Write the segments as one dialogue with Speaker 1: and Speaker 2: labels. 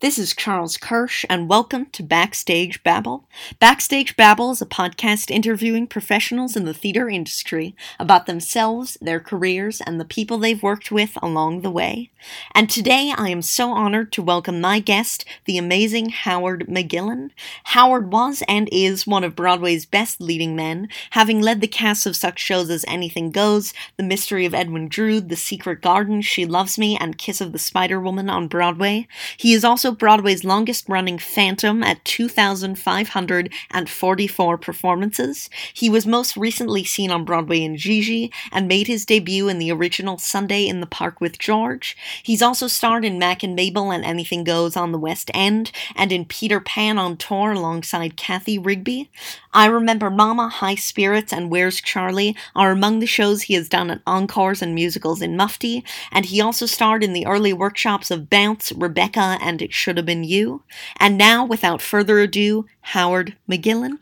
Speaker 1: this is Charles Kirsch, and welcome to Backstage Babble. Backstage Babble is a podcast interviewing professionals in the theater industry about themselves, their careers, and the people they've worked with along the way. And today I am so honored to welcome my guest, the amazing Howard McGillin. Howard was and is one of Broadway's best leading men, having led the cast of such shows as Anything Goes, The Mystery of Edwin Drood, The Secret Garden, She Loves Me, and Kiss of the Spider Woman on Broadway. He is also Broadway's longest running Phantom at 2,544 performances. He was most recently seen on Broadway in Gigi and made his debut in the original Sunday in the Park with George. He's also starred in Mack and Mabel and Anything Goes on the West End and in Peter Pan on tour alongside Cathy Rigby. I Remember Mama, High Spirits, and Where's Charlie are among the shows he has done at encores and musicals in Mufti, and he also starred in the early workshops of Bounce, Rebecca, and It Should Have Been You. And now, without further ado, Howard McGillin.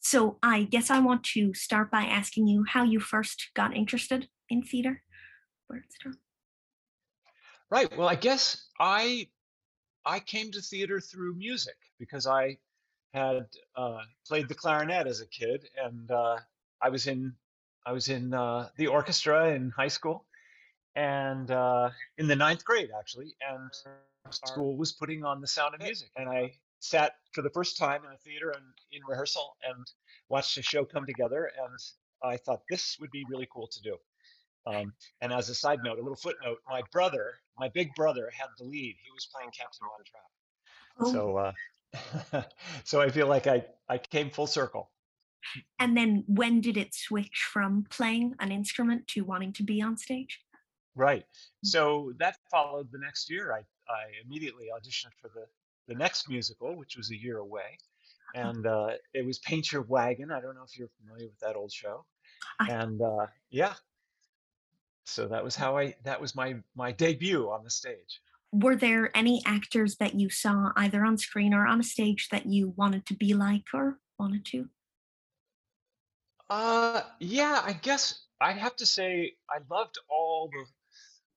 Speaker 2: So, I guess I want to start by asking you how you first got interested in theater. Where did it start?
Speaker 3: Right. Well, I guess I I came to theater through music because I had uh, played the clarinet as a kid, and uh, I was in I was in uh, the orchestra in high school, and uh, in the ninth grade actually, and school was putting on The Sound of Music, and I sat for the first time in a theater and in rehearsal and watched a show come together, and I thought this would be really cool to do. Um, and as a side note, a little footnote, my brother, my big brother, had the lead. He was playing Captain Von Trapp.
Speaker 2: Oh.
Speaker 3: So, uh, so I feel like I, I came full circle.
Speaker 2: And then when did it switch from playing an instrument to wanting to be on stage?
Speaker 3: Right. So that followed the next year. I, I immediately auditioned for the, the next musical, which was a year away. And uh, it was Paint Your Wagon. I don't know if you're familiar with that old show.
Speaker 2: I-
Speaker 3: And uh, yeah, so that was how I, that was my, my debut on the stage.
Speaker 2: Were there any actors that you saw either on screen or on a stage that you wanted to be like or wanted to?
Speaker 3: Uh, yeah, I guess I have to say I loved all the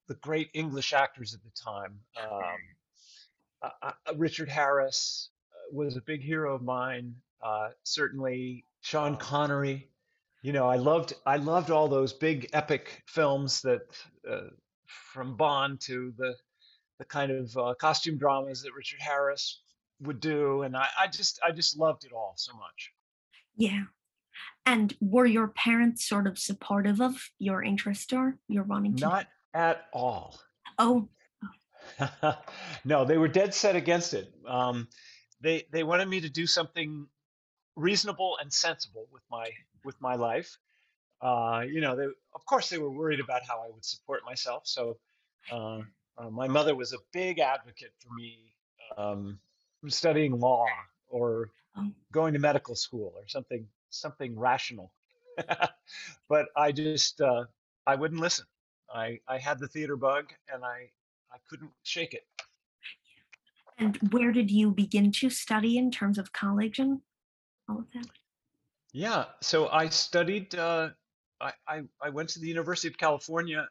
Speaker 3: the great English actors at the time. Um, uh, uh, Richard Harris uh, was a big hero of mine. Uh, certainly Sean Connery. You know, I loved I loved all those big epic films that uh, from Bond to the the kind of uh, costume dramas that Richard Harris would do, and I, I just I just loved it all so much.
Speaker 2: Yeah. And were your parents sort of supportive of your interest or your wanting to?
Speaker 3: Not at all.
Speaker 2: Oh,
Speaker 3: no, they were dead set against it. Um, they they wanted me to do something reasonable and sensible with my with my life. Uh, you know, they of course they were worried about how I would support myself. So uh, uh, my mother was a big advocate for me um, studying law or
Speaker 2: oh,
Speaker 3: going to medical school or something something rational. but I just uh, I wouldn't listen. I I had the theater bug and I I couldn't shake it.
Speaker 2: and where did you begin to study in terms of college and all of that?
Speaker 3: Yeah, so I studied. Uh, I, I I went to the University of California,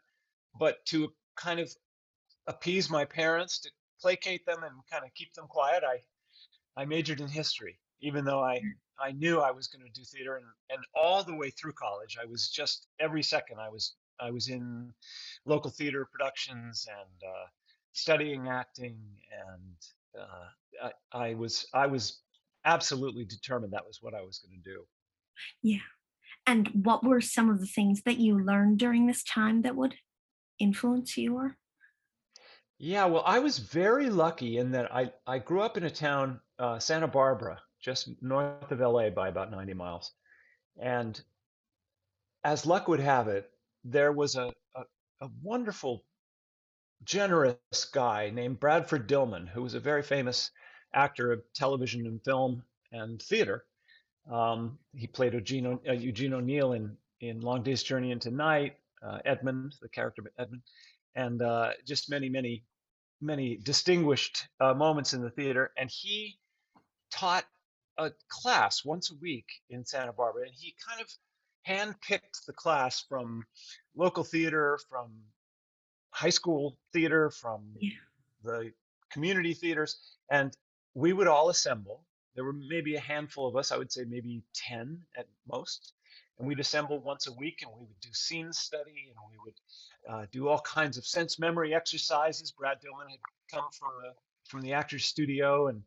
Speaker 3: but to kind of appease my parents, to placate them and kind of keep them quiet, I I majored in history, even though I I knew I was going to do theater, and and all the way through college, I was just every second I was I was in local theater productions and uh, studying acting, and uh, I, I was I was absolutely determined that was what I was going to do.
Speaker 2: Yeah. And what were some of the things that you learned during this time that would influence you or?
Speaker 3: Yeah, well, I was very lucky in that I, I grew up in a town, uh, Santa Barbara, just north of LA by about 90 miles. And as luck would have it, there was a, a, a wonderful, generous guy named Bradford Dillman, who was a very famous actor of television and film and theater. Um, he played Eugene, uh, Eugene O'Neill in in Long Day's Journey into Night, uh, Edmund, the character of Edmund, and uh, just many, many, many distinguished uh, moments in the theater. And he taught a class once a week in Santa Barbara, and he kind of handpicked the class from local theater, from high school theater, from yeah. the community theaters, and we would all assemble. There were maybe a handful of us, I would say maybe 10 at most. And we'd assemble once a week and we would do scene study and we would uh, do all kinds of sense memory exercises. Brad Dillman had come from the, from the actor's studio and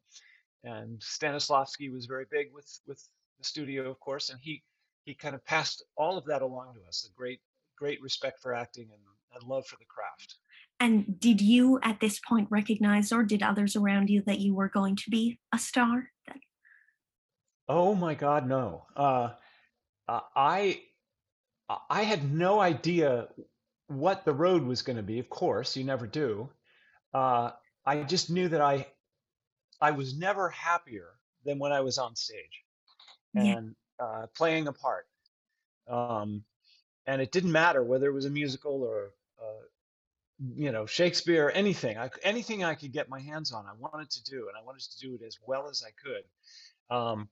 Speaker 3: and Stanislavski was very big with with the studio, of course, and he he kind of passed all of that along to us. A great great respect for acting and, and love for the craft.
Speaker 2: And did you at this point recognize, or did others around you, that you were going to be a star?
Speaker 3: Oh my God, no. Uh, I I had no idea what the road was going to be. Of course, you never do. Uh, I just knew that I I was never happier than when I was on stage
Speaker 2: Yeah.
Speaker 3: and uh, playing a part. Um, and it didn't matter whether it was a musical or uh, you know Shakespeare, or anything. I, anything I could get my hands on, I wanted to do, and I wanted to do it as well as I could. Um,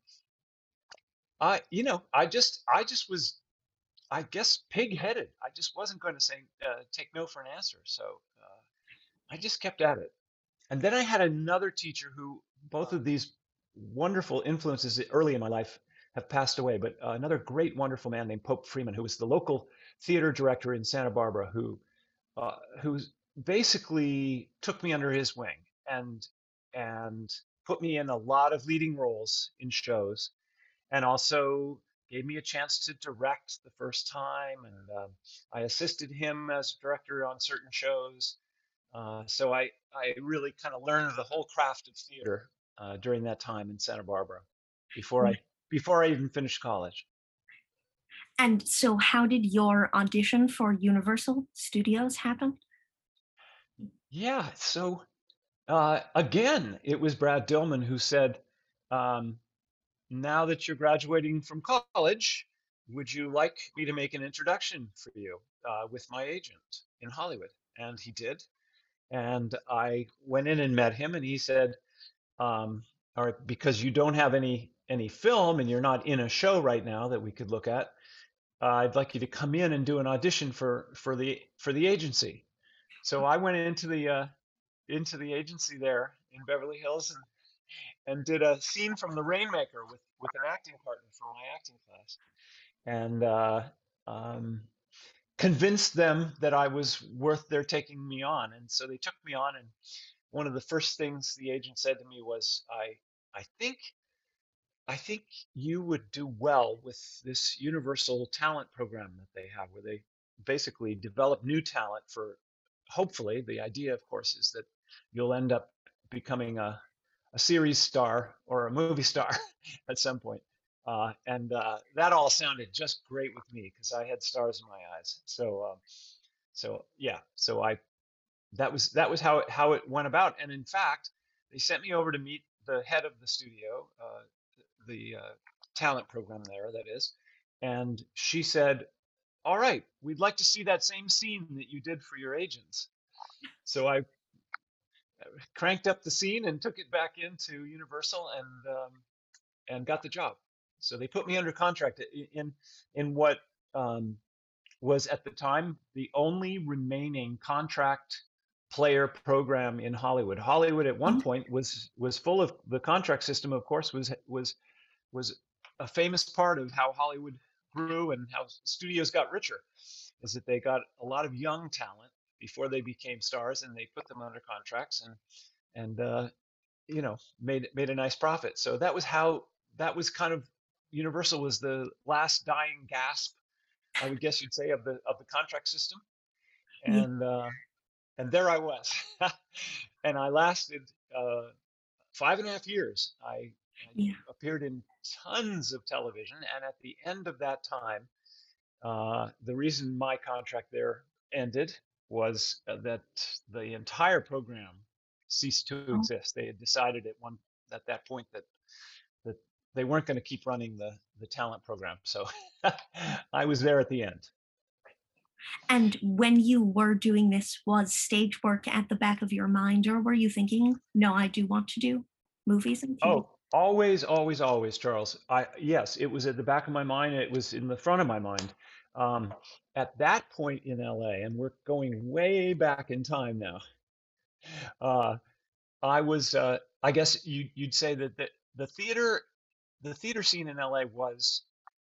Speaker 3: I, you know, I just, I just was, I guess, pig-headed. I just wasn't going to say, uh, take no for an answer. So uh, I just kept at it. And then I had another teacher who, both of these wonderful influences early in my life have passed away, but uh, another great, wonderful man named Pope Freeman, who was the local theater director in Santa Barbara, who, uh, who basically took me under his wing and and put me in a lot of leading roles in shows and also gave me a chance to direct the first time. And uh, I assisted him as director on certain shows. Uh, so I, I really kind of learned the whole craft of theater uh, during that time in Santa Barbara before I before I even finished college.
Speaker 2: And so, how did your audition for Universal Studios happen?
Speaker 3: Yeah, so uh, again, it was Brad Dillman who said, um, now that you're graduating from college, would you like me to make an introduction for you uh, with my agent in Hollywood? And he did. And I went in and met him, and he said, um, "All right, because you don't have any any film and you're not in a show right now that we could look at, uh, I'd like you to come in and do an audition for for the for the agency." So I went into the uh, into the agency there in Beverly Hills and and did a scene from The Rainmaker with with an acting partner from my acting class, and uh, um, convinced them that I was worth their taking me on, and so they took me on. And one of the first things the agent said to me was, "I I think." I think you would do well with this universal talent program that they have, where they basically develop new talent for hopefully the idea of course is that you'll end up becoming a, a series star or a movie star at some point. Uh, and uh, that all sounded just great with me because I had stars in my eyes. So, um, so yeah, so I that was that was how it how it went about. And in fact, they sent me over to meet the head of the studio, uh, the uh, talent program there, that is, and she said, "All right, we'd like to see that same scene that you did for your agents." So I cranked up the scene and took it back into Universal and um, and got the job. So they put me under contract in in what um, was at the time the only remaining contract player program in Hollywood. Hollywood at one mm-hmm. point was was full of the contract system. Of course, was was was a famous part of how Hollywood grew and how studios got richer. Is that they got a lot of young talent before they became stars, and they put them under contracts and and uh, you know made made a nice profit. So that was how that was kind of Universal was the last dying gasp, I would guess you'd say, of the of the contract system, and uh, and there I was, and I lasted uh, five and a half years. I, I
Speaker 2: yeah.
Speaker 3: appeared in tons of television, and at the end of that time, uh, the reason my contract there ended was uh, that the entire program ceased to oh. exist. They had decided at one at that point that that they weren't going to keep running the the talent program. So I was there at the end.
Speaker 2: And when you were doing this, was stage work at the back of your mind, or were you thinking, "No, I do want to do movies and TV"?
Speaker 3: Oh, always, always, always, Charles. I yes, it was at the back of my mind. It was in the front of my mind. Um, at that point in LA, and we're going way back in time now. Uh, I was, uh, I guess you, you'd say that the, the theater, the theater scene in LA was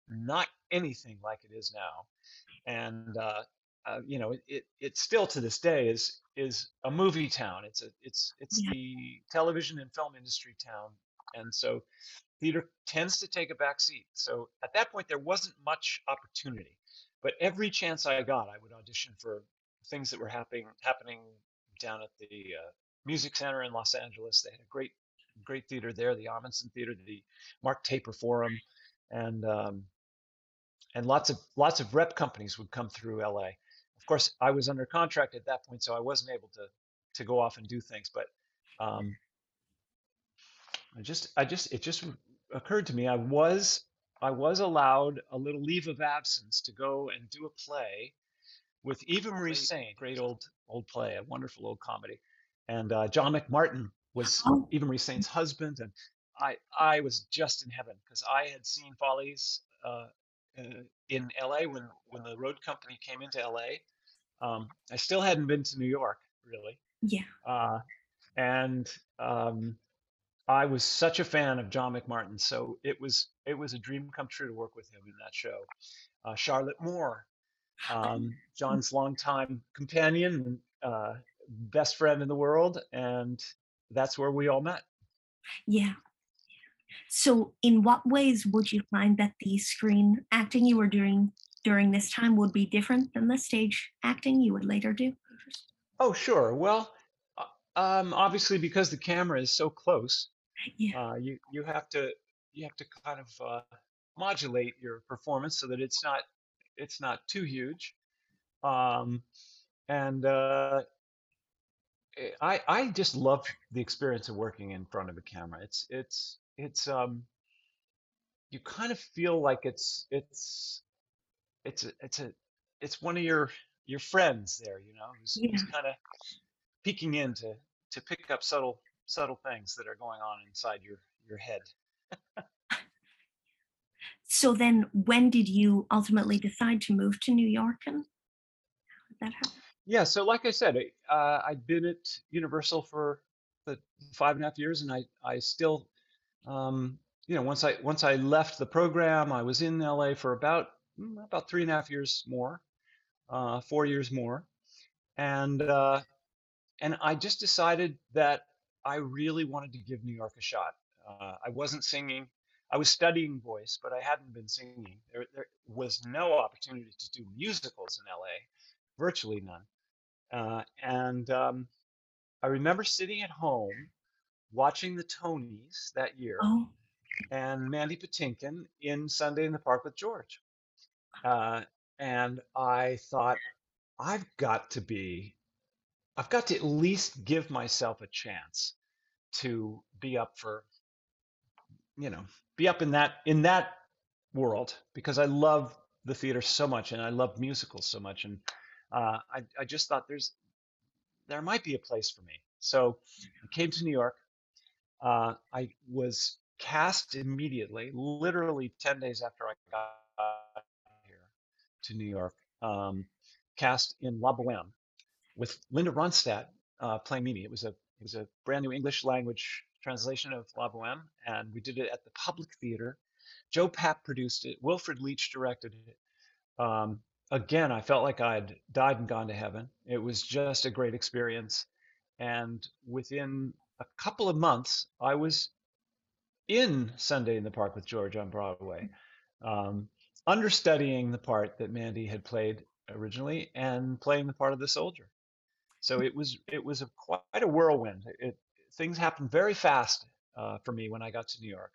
Speaker 3: not anything like it is now, and uh, uh, you know, it, it, it still to this day is is a movie town. It's a it's it's
Speaker 2: Yeah.
Speaker 3: the television and film industry town, and so theater tends to take a back seat. So at that point, there wasn't much opportunity, but every chance I got, I would audition for things that were happening happening down at the uh, Music Center in Los Angeles. They had a great great theater there, the Ahmanson Theater, the Mark Taper Forum, and um, and lots of lots of rep companies would come through LA. Of course, I was under contract at that point, so I wasn't able to to go off and do things. But um, I just I just it just occurred to me I was I was allowed a little leave of absence to go and do a play with Eva Marie Saint, great old old play, a wonderful old comedy, and uh, John McMartin was
Speaker 2: Oh,
Speaker 3: Eva Marie Saint's husband, and I I was just in heaven because I had seen Follies uh, uh, in L.A. when when the road company came into L.A. Um, I still hadn't been to New York really,
Speaker 2: yeah.
Speaker 3: uh, and um, I was such a fan of John McMartin, so it was it was a dream come true to work with him in that show. Uh, Charlotte Moore, um, John's longtime companion, and uh, best friend in the world, and that's where we all met.
Speaker 2: Yeah. So, in what ways would you find that the screen acting you were doing during this time would be different than the stage acting you would later do?
Speaker 3: Oh, sure. Well, uh, um, obviously because the camera is so close,
Speaker 2: Yeah.
Speaker 3: uh, you you have to you have to kind of uh, modulate your performance so that it's not it's not too huge. Um, and uh, eh, I I just love the experience of working in front of a camera. It's it's it's um you kind of feel like it's it's it's a, it's a it's one of your your friends there, you know, who's,
Speaker 2: Yeah.
Speaker 3: who's kind of peeking in to to pick up subtle subtle things that are going on inside your your head.
Speaker 2: So, then when did you ultimately decide to move to New York and how did that happen?
Speaker 3: Yeah, so like I said, I- uh, I'd been at Universal for the five and a half years, and I I still, um, you know, once I once I left the program, I was in LA for about mm, about three and a half years more, uh, four years more, and uh, and I just decided that I really wanted to give New York a shot. Uh, I wasn't singing. I was studying voice, but I hadn't been singing. There, there was no opportunity to do musicals in LA, virtually none. Uh, and um, I remember sitting at home watching the Tonys that year
Speaker 2: Oh,
Speaker 3: and Mandy Patinkin in Sunday in the Park with George. Uh, and I thought, I've got to be, I've got to at least give myself a chance to be up for, you know, be up in that in that world because I love the theater so much and I love musicals so much and uh, I I just thought there's there might be a place for me. So I came to New York. Uh, I was cast immediately, literally 10 days after I got here to New York. Um, cast in La Boheme with Linda Ronstadt uh, playing Mimi. It was a it was a brand new English language translation of La Boheme, and we did it at the Public Theater. Joe Papp produced it. Wilford Leach directed it. Um, again, I felt like I'd died and gone to heaven. It was just a great experience. And within a couple of months, I was in Sunday in the Park with George on Broadway, um, understudying the part that Mandy had played originally and playing the part of the soldier. So it was it was a quite a whirlwind. It things happened very fast uh, for me when I got to New York.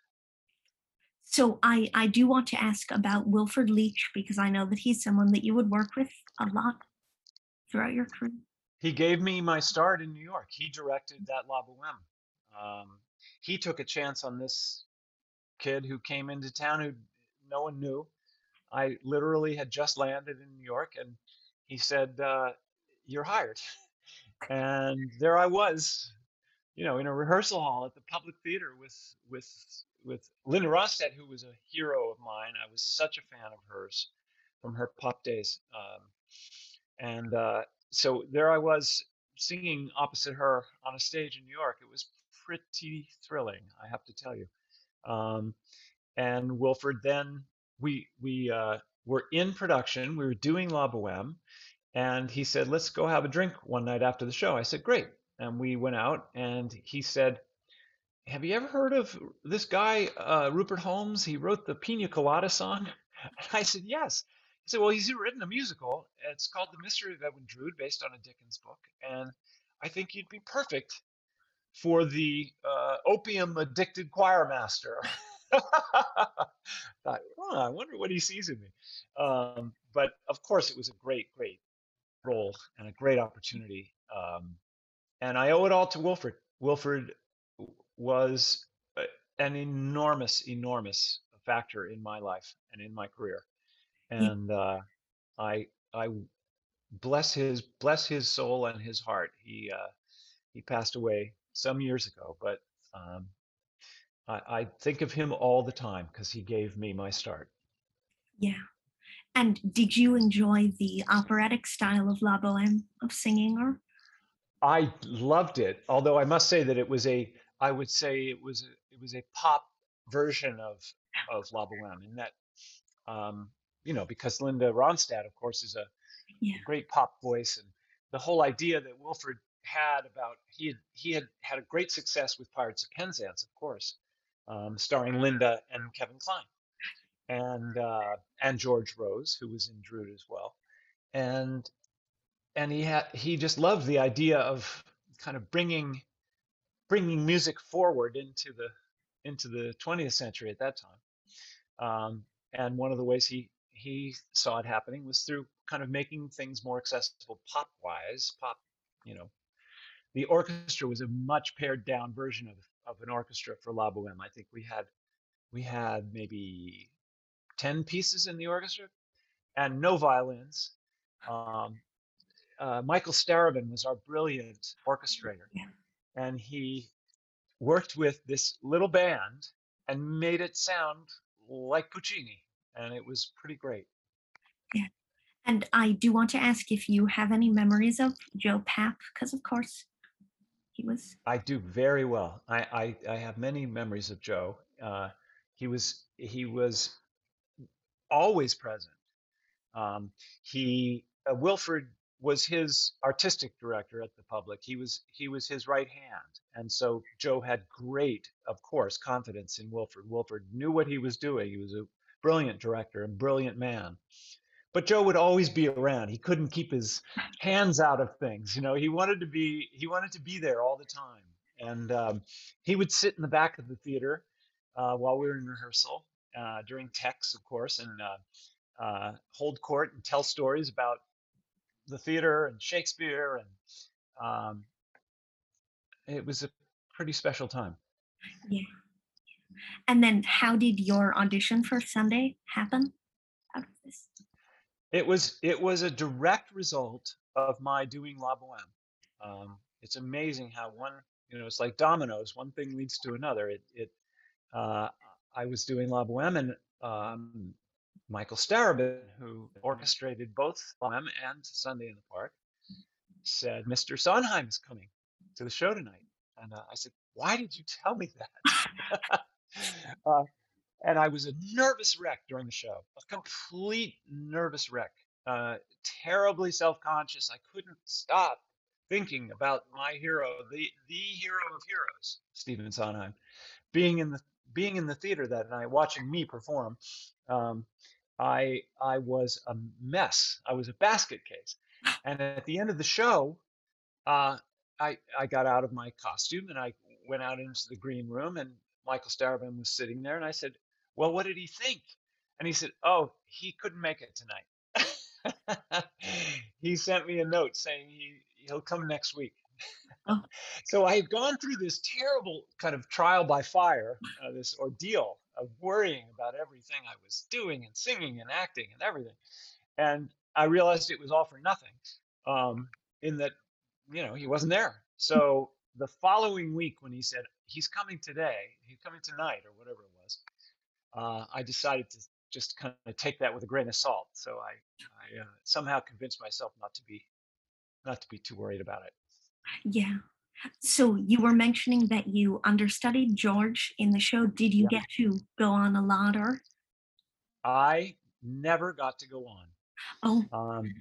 Speaker 2: so I I do want to ask about Wilford Leach because I know that he's someone that you would work with a lot throughout your career.
Speaker 3: He gave me my start in New York. He directed that La Boheme. Um, he took a chance on this kid who came into town who no one knew. I literally had just landed in New York, and he said, uh, "You're hired." And there I was, you know, in a rehearsal hall at the Public Theater with with with Linda Ronstadt, who was a hero of mine. I was such a fan of hers from her pop days, um, and uh, so there I was singing opposite her on a stage in New York. It was pretty thrilling, I have to tell you. Um, and Wilford then we we uh, were in production. We were doing La Boheme, and he said, "Let's go have a drink one night after the show." I said, "Great." And we went out, and he said, "Have you ever heard of this guy, uh, Rupert Holmes? He wrote the Pina Colada song." And I said, "Yes." He said, "Well, he's written a musical. It's called The Mystery of Edwin Drood, based on a Dickens book, and I think you'd be perfect for the uh, opium addicted choir master." Thought, oh, I wonder what he sees in me. Um, but of course, it was a great, great role and a great opportunity. Um, and I owe it all to Wilford. Wilford was an enormous, enormous factor in my life and in my career. And uh, I, I bless his bless his soul and his heart. He uh, he passed away some years ago, but um, I, I think of him all the time because he gave me my start.
Speaker 2: Yeah. And did you enjoy the operatic style of La Boheme of singing or?
Speaker 3: I loved it, although I must say that it was a I would say it was a, it was a pop version of of La Boheme in that um, you know because Linda Ronstadt of course is a
Speaker 2: Yeah.
Speaker 3: great pop voice and the whole idea that Wilford had about he had he had had a great success with Pirates of Penzance of course um, starring Linda and Kevin Kline and uh, and George Rose, who was in Drood as well, and and he had he just loved the idea of kind of bringing bringing music forward into the into the 20th century at that time. Um, and one of the ways he he saw it happening was through kind of making things more accessible pop wise, pop, you know. The orchestra was a much pared down version of of an orchestra for La Boheme. I think we had we had maybe 10 pieces in the orchestra and no violins. Um, uh, Michael Starobin was our brilliant orchestrator, and he worked with this little band and made it sound like Puccini, and it was pretty great. Yeah.
Speaker 2: And I do want to ask if you have any memories of Joe Papp, because of course he was.
Speaker 3: I do very well. I, I, I have many memories of Joe. Uh, he was he was always present. Um, he uh, Wilford was his artistic director at the public. He was he was his right hand, and so Joe had great, of course, confidence in Wilford. Wilford knew what he was doing. He was a brilliant director and brilliant man. But Joe would always be around. He couldn't keep his hands out of things. You know, he wanted to be he wanted to be there all the time, and um, he would sit in the back of the theater uh, while we were in rehearsal uh, during techs, of course, and uh, uh, hold court and tell stories about the theater and Shakespeare, and um, it was a pretty special time.
Speaker 2: Yeah. And then how did your audition for Sunday happen out of this?
Speaker 3: It was it was a direct result of my doing La Boheme. Um, it's amazing how one you know it's like dominoes. One thing leads to another. It it uh, I was doing La Boheme and um, Michael Starobin, who orchestrated both La Boheme and Sunday in the Park, said Mr. Sondheim is coming to the show tonight, and uh, I said, "Why did you tell me that?" uh, and I was a nervous wreck during the show, a complete nervous wreck, uh, terribly self-conscious. I couldn't stop thinking about my hero, the the hero of heroes, Stephen Sondheim, being in the being in the theater that night, watching me perform. Um, I I was a mess. I was a basket case. And at the end of the show, uh, I I got out of my costume and I went out into the green room and Michael Starobin was sitting there and I said, "Well, what did he think?" And he said, "Oh, he couldn't make it tonight." he sent me a note saying he he'll come next week.
Speaker 2: Oh.
Speaker 3: So I had gone through this terrible kind of trial by fire, uh, this ordeal of worrying about everything I was doing and singing and acting and everything, and I realized it was all for nothing. Um, in that, you know, he wasn't there. So the following week, when he said he's coming today, he's coming tonight, or whatever it was, uh, I decided to just kind of take that with a grain of salt. So I, I uh, somehow convinced myself not to be, not to be too worried about it.
Speaker 2: Yeah. So you were mentioning that you understudied George in the show. Did you
Speaker 3: Yeah.
Speaker 2: get to go on a lot or?
Speaker 3: I never got to go on.
Speaker 2: Oh,
Speaker 3: Um,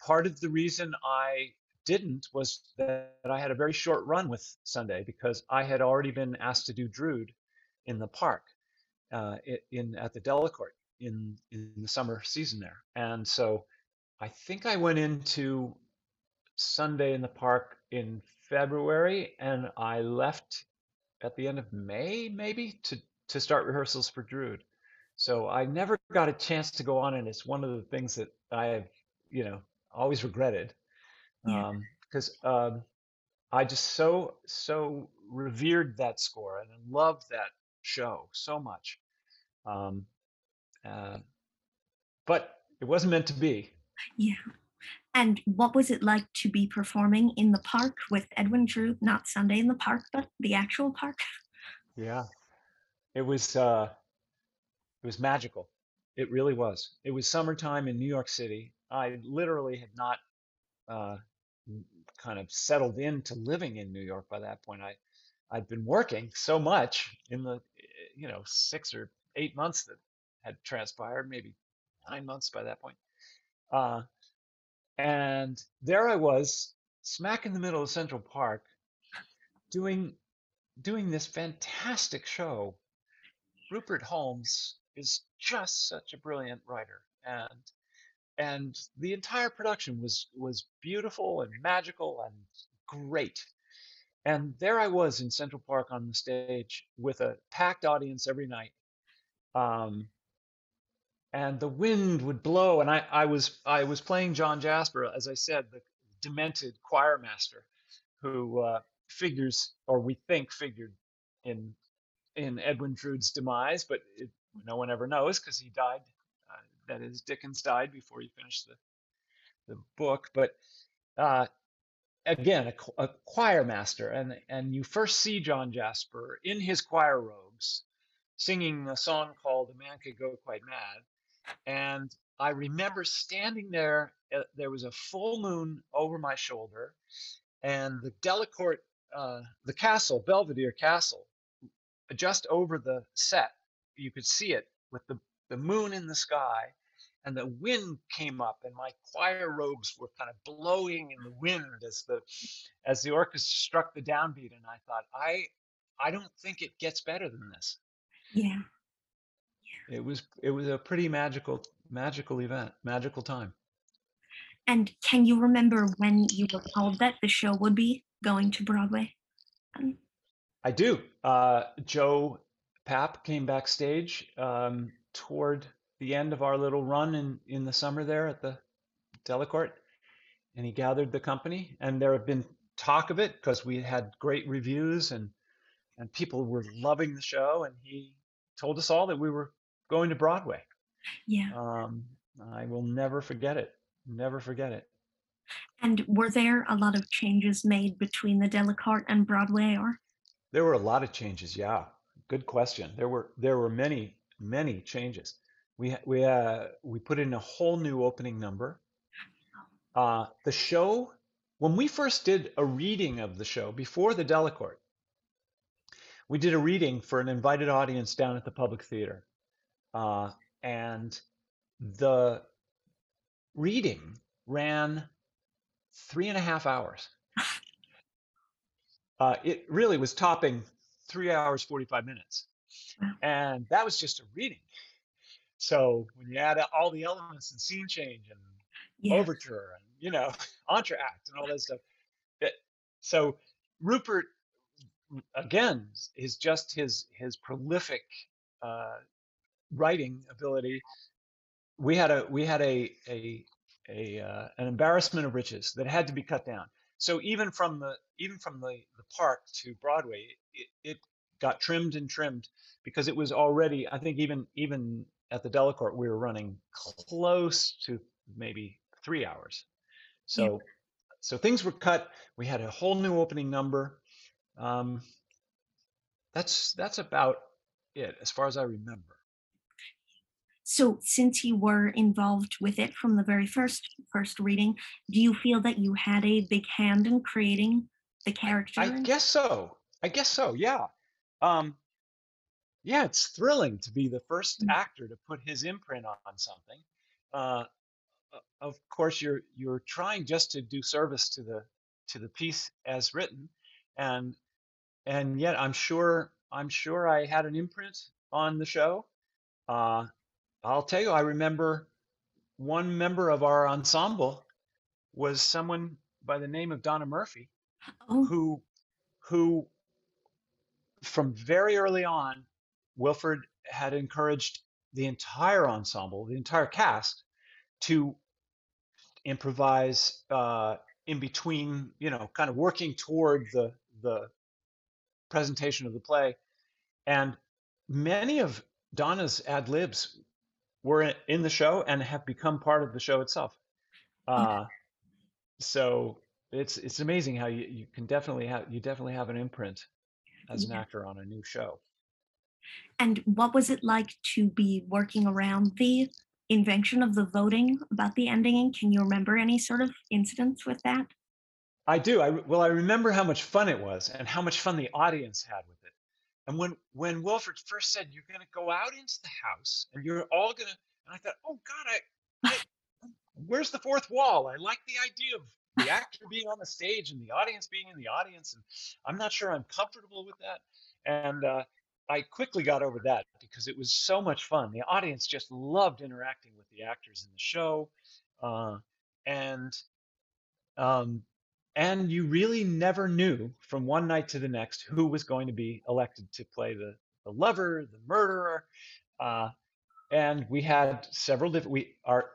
Speaker 3: part of the reason I didn't was that I had a very short run with Sunday because I had already been asked to do Drood in the park, uh, in at the Delacorte in in the summer season there, and so I think I went into Sunday in the park in February, and I left at the end of May, maybe to to start rehearsals for Drood. So I never got a chance to go on, and it's one of the things that I have, you know, always regretted,
Speaker 2: yeah.
Speaker 3: um, because um, I just so so revered that score and loved that show so much. Um, uh, but it wasn't meant to be.
Speaker 2: Yeah. And what was it like to be performing in the park with Edwin Drood? Not Sunday in the park, but the actual park.
Speaker 3: Yeah, it was uh, it was magical. It really was. It was summertime in New York City. I literally had not uh, kind of settled into living in New York by that point. I I'd been working so much in the you know six or eight months that had transpired, maybe nine months by that point. Uh, and there I was, smack in the middle of Central Park, doing doing this fantastic show. Rupert Holmes is just such a brilliant writer, and and the entire production was was beautiful and magical and great. And there I was in Central Park on the stage with a packed audience every night. Um, and the wind would blow, and I, I was I was playing John Jasper, as I said, the demented choir master, who uh, figures, or we think figured, in in Edwin Drood's demise, but it, no one ever knows because he died. Uh, that is, Dickens died before he finished the the book. But uh, again, a, a choir master, and and you first see John Jasper in his choir robes, singing a song called "A Man Could Go Quite Mad," and I remember standing there. Uh, there was a full moon over my shoulder, and the Delacorte, uh, the castle, Belvedere Castle, just over the set. You could see it with the, the moon in the sky, and the wind came up, and my choir robes were kind of blowing in the wind as the as the orchestra struck the downbeat. And I thought, I I don't think it gets better than this.
Speaker 2: Yeah.
Speaker 3: It was it was a pretty magical magical event, magical time.
Speaker 2: And can you remember when you were told that the show would be going to Broadway? Um,
Speaker 3: I do. Uh, Joe Papp came backstage um, toward the end of our little run in, in the summer there at the Delacorte, and he gathered the company. And there have been talk of it because we had great reviews and and people were loving the show. And he told us all that we were going to Broadway.
Speaker 2: yeah.
Speaker 3: Um, I will never forget it. Never forget it.
Speaker 2: And were there a lot of changes made between the Delacorte and Broadway or?
Speaker 3: There were a lot of changes. Yeah, good question. There were there were many many changes. We we uh, we put in a whole new opening number. Uh, the show when we first did a reading of the show before the Delacorte, we did a reading for an invited audience down at the Public Theater, uh, and the reading ran three and a half hours. Uh, it really was topping three hours, 45 minutes. And that was just a reading. So when you add all the elements and scene change and
Speaker 2: Yeah.
Speaker 3: overture and, you know, entr'acte and all that stuff. It, so Rupert, again, is just his, his prolific uh, writing ability. We had a, we had a, a, a uh, an embarrassment of riches that had to be cut down. so even from the even from the the park to Broadway, it, it got trimmed and trimmed because it was already. I think even even at the Delacorte, we were running close to maybe three hours. So
Speaker 1: Yeah.
Speaker 3: so things were cut. We had a whole new opening number. Um, that's that's about it as far as I remember.
Speaker 2: So, since you were involved with it from the very first first reading, do you feel that you had a big hand in creating the character?
Speaker 3: I
Speaker 2: and-
Speaker 3: guess so. I guess so. Yeah. Um, yeah, it's thrilling to be the first
Speaker 2: Mm.
Speaker 3: actor to put his imprint on, on something. Uh, of course, you're you're trying just to do service to the to the piece as written, and and yet I'm sure I'm sure I had an imprint on the show. Uh, I'll tell you, I remember one member of our ensemble was someone by the name of Donna Murphy
Speaker 2: oh,
Speaker 3: who who from very early on wilford had encouraged the entire ensemble the entire cast to improvise uh, in between you know kind of working toward the the presentation of the play. And many of donna's ad libs were in- the show and have become part of the show itself uh, so it's it's amazing how you, you can definitely have you definitely have an imprint as an
Speaker 2: Yeah.
Speaker 3: actor on a new show.
Speaker 2: and what was it like to be working around the invention of the voting about the ending? Can you remember any sort of incidents with that?
Speaker 3: I do. I well, I remember how much fun it was and how much fun the audience had with it. And when when Wilford first said you're going to go out into the house and you're all going to, and I thought, oh God, I, I where's the fourth wall? I like the idea of the actor being on the stage and the audience being in the audience, and I'm not sure I'm comfortable with that. And uh, I quickly got over that because it was so much fun. The audience just loved interacting with the actors in the show, uh, and um, and you really never knew from one night to the next who was going to be elected to play the, the lover, the murderer, uh, and we had several different. We are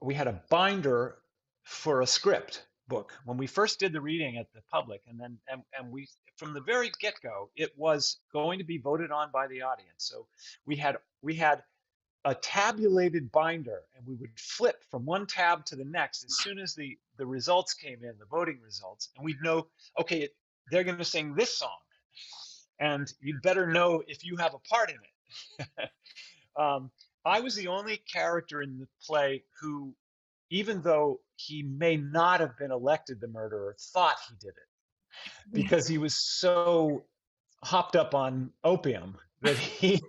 Speaker 3: we had a binder for a script book when we first did the reading at the public, and then and, and we from the very get go it was going to be voted on by the audience. So we had we had a tabulated binder and we would flip from one tab to the next as soon as the the results came in the voting results and we'd know okay they're going to sing this song. And you'd better know if you have a part in it. Um, i was the only character in the play who even though he may not have been elected the murderer thought he did it because he was so hopped up on opium that he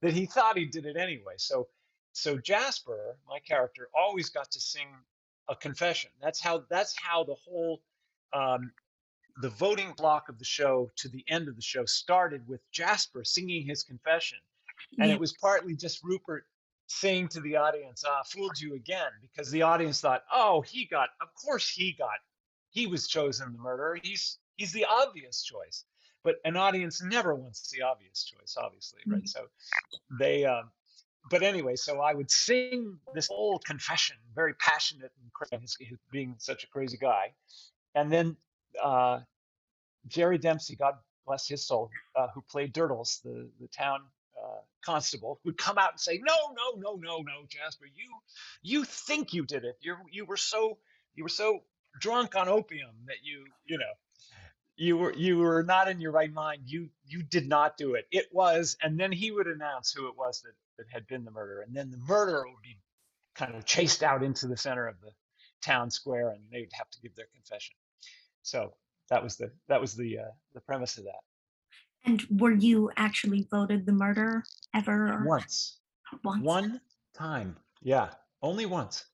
Speaker 3: that he thought he did it anyway. So so Jasper, my character, always got to sing a confession. That's how that's how the whole um, the voting block of the show to the end of the show started with Jasper singing his confession, and it was partly just Rupert saying to the audience, "Ah, fooled you again," because the audience thought, "Oh, he got, of course he got, he was chosen the murderer. He's he's the obvious choice." But an audience never wants the obvious choice, obviously, right? So they, um, but anyway, so I would sing this whole confession, very passionate and crazy, being such a crazy guy, and then uh, Jerry Dempsey, God bless his soul, uh, who played Durdles, the the town uh, constable, would come out and say, "No, no, no, no, no, Jasper, you you think you did it. You you were so you were so drunk on opium that you you know." You were you were not in your right mind. You you did not do it. It was, and then he would announce who it was that, that had been the murderer, and then the murderer would be kind of chased out into the center of the town square, and they would have to give their confession. So that was the that was the uh, the premise of that.
Speaker 2: And were you actually voted the murderer ever?
Speaker 3: Once,
Speaker 2: once?
Speaker 3: one time, yeah, only once.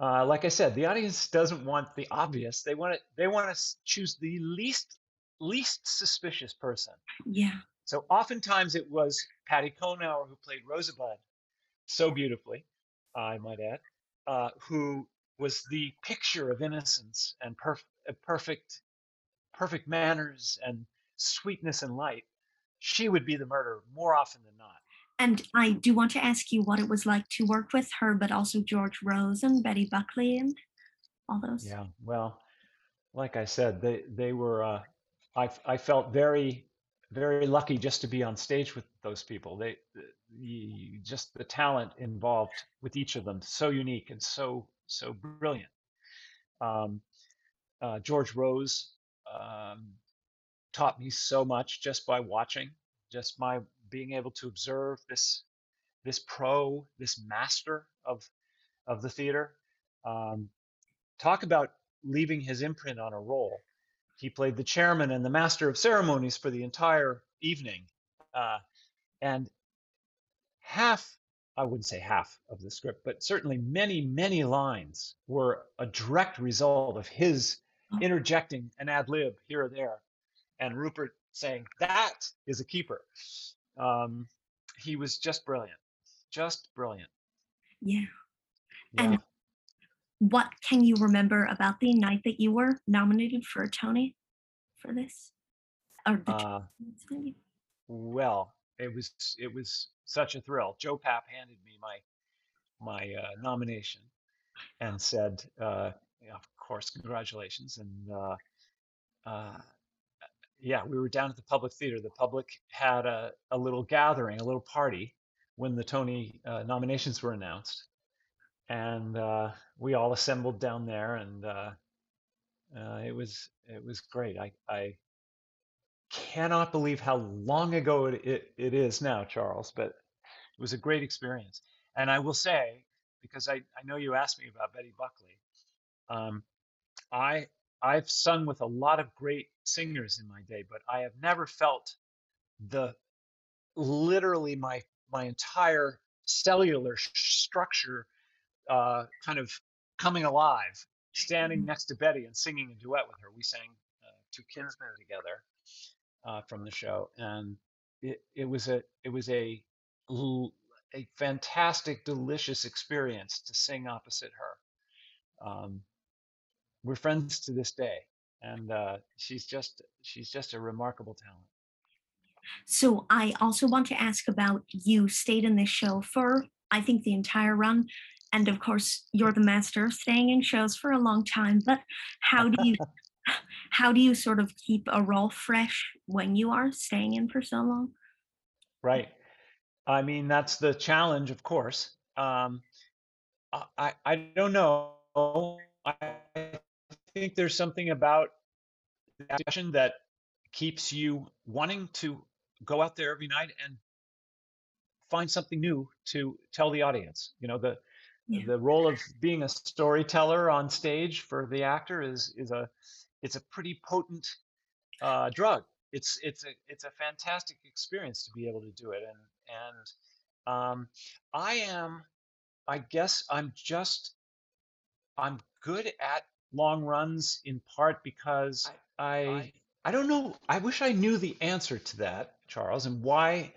Speaker 3: Uh, like I said, the audience doesn't want the obvious. They want it. They want to choose the least least suspicious person.
Speaker 2: Yeah.
Speaker 3: So oftentimes it was Patti Cohenour who played Rosebud so beautifully, I might add, uh, who was the picture of innocence and perf- uh, perfect, perfect manners and sweetness and light. She would be the murderer more often than not.
Speaker 2: And I do want to ask you what it was like to work with her, but also George Rose and Betty Buckley and all those.
Speaker 3: Yeah. Well, like I said, they they were. Uh, I I felt very very lucky just to be on stage with those people. They the, just the talent involved with each of them so unique and so so brilliant. Um, uh, George Rose um, taught me so much just by watching, just by being able to observe this this pro, this master of of the theater. Um, talk about leaving his imprint on a role. He played the chairman and the master of ceremonies for the entire evening, uh, and half I wouldn't say half of the script, but certainly many, many lines were a direct result of his oh. interjecting an ad lib here or there, and Rupert saying that is a keeper. Um, he was just brilliant, just brilliant.
Speaker 2: Yeah. yeah. And what can you remember about the night that you were nominated for a Tony for this? Or the uh,
Speaker 3: well, it was it was such a thrill. Joe Papp handed me my my uh, nomination and said, uh, "Of course, congratulations." And uh, uh, yeah, we were down at the public theater. The public had a, a little gathering, a little party when the Tony uh, nominations were announced, and uh, we all assembled down there, and it was it was great. I I cannot believe how long ago it, it, it is now, Charles, but it was a great experience. And I will say, because I, I know you asked me about Betty Buckley, um, I I've sung with a lot of great singers in my day, but I have never felt the literally my my entire cellular structure uh, kind of coming alive, standing mm-hmm. next to Betty and singing a duet with her. We sang uh, "Two Kinsmen" together, uh, from the show, and it, it was a it was a a fantastic, delicious experience to sing opposite her. Um, we're friends to this day, and uh, she's just she's just a remarkable talent.
Speaker 2: So I also want to ask about you stayed in this show for I think the entire run. And of course, you're the master of staying in shows for a long time. But how do you how do you sort of keep a role fresh when you are staying in for so long?
Speaker 3: Right. I mean, that's the challenge, of course. Um, I, I don't know. I think there's something about the action that keeps you wanting to go out there every night and find something new to tell the audience. You know, the yeah. the role of being a storyteller on stage for the actor is is a it's a pretty potent uh, drug. It's it's a it's a fantastic experience to be able to do it, and and um, I am, I guess I'm just I'm good at long runs in part because I, I I don't know. I wish I knew the answer to that, Charles, and why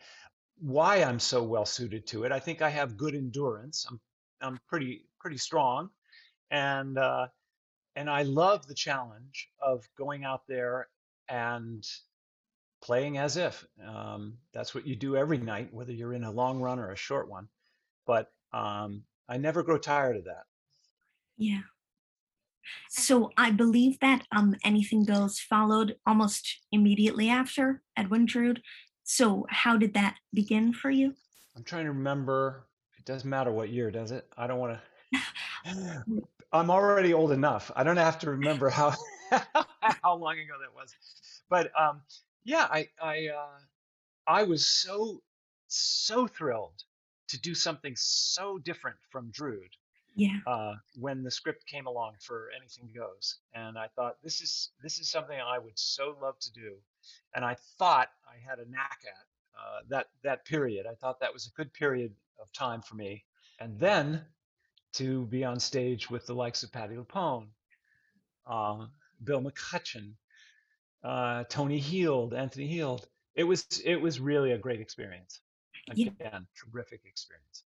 Speaker 3: why I'm so well suited to it. I think I have good endurance. I'm I'm pretty pretty strong, and uh, and I love the challenge of going out there and playing as if. Um, that's what you do every night, whether you're in a long run or a short one. But um, I never grow tired of that.
Speaker 2: Yeah. So I believe that um, Anything Goes followed almost immediately after Edwin Drood. So how did that begin for you?
Speaker 3: I'm trying to remember. Doesn't matter what year, does it? I don't want to. I'm already old enough. I don't have to remember how how long ago that was. But um, yeah, I I uh, I was so so thrilled to do something so different from Drood.
Speaker 2: Yeah.
Speaker 3: Uh, when the script came along for Anything Goes, and I thought this is this is something I would so love to do, and I thought I had a knack at uh, that that period. I thought that was a good period of time for me, and then to be on stage with the likes of Patti LuPone, uh, Bill McCutcheon, uh, Tony Heald, Anthony Heald. It was it was really a great experience. Again, yeah. terrific experience.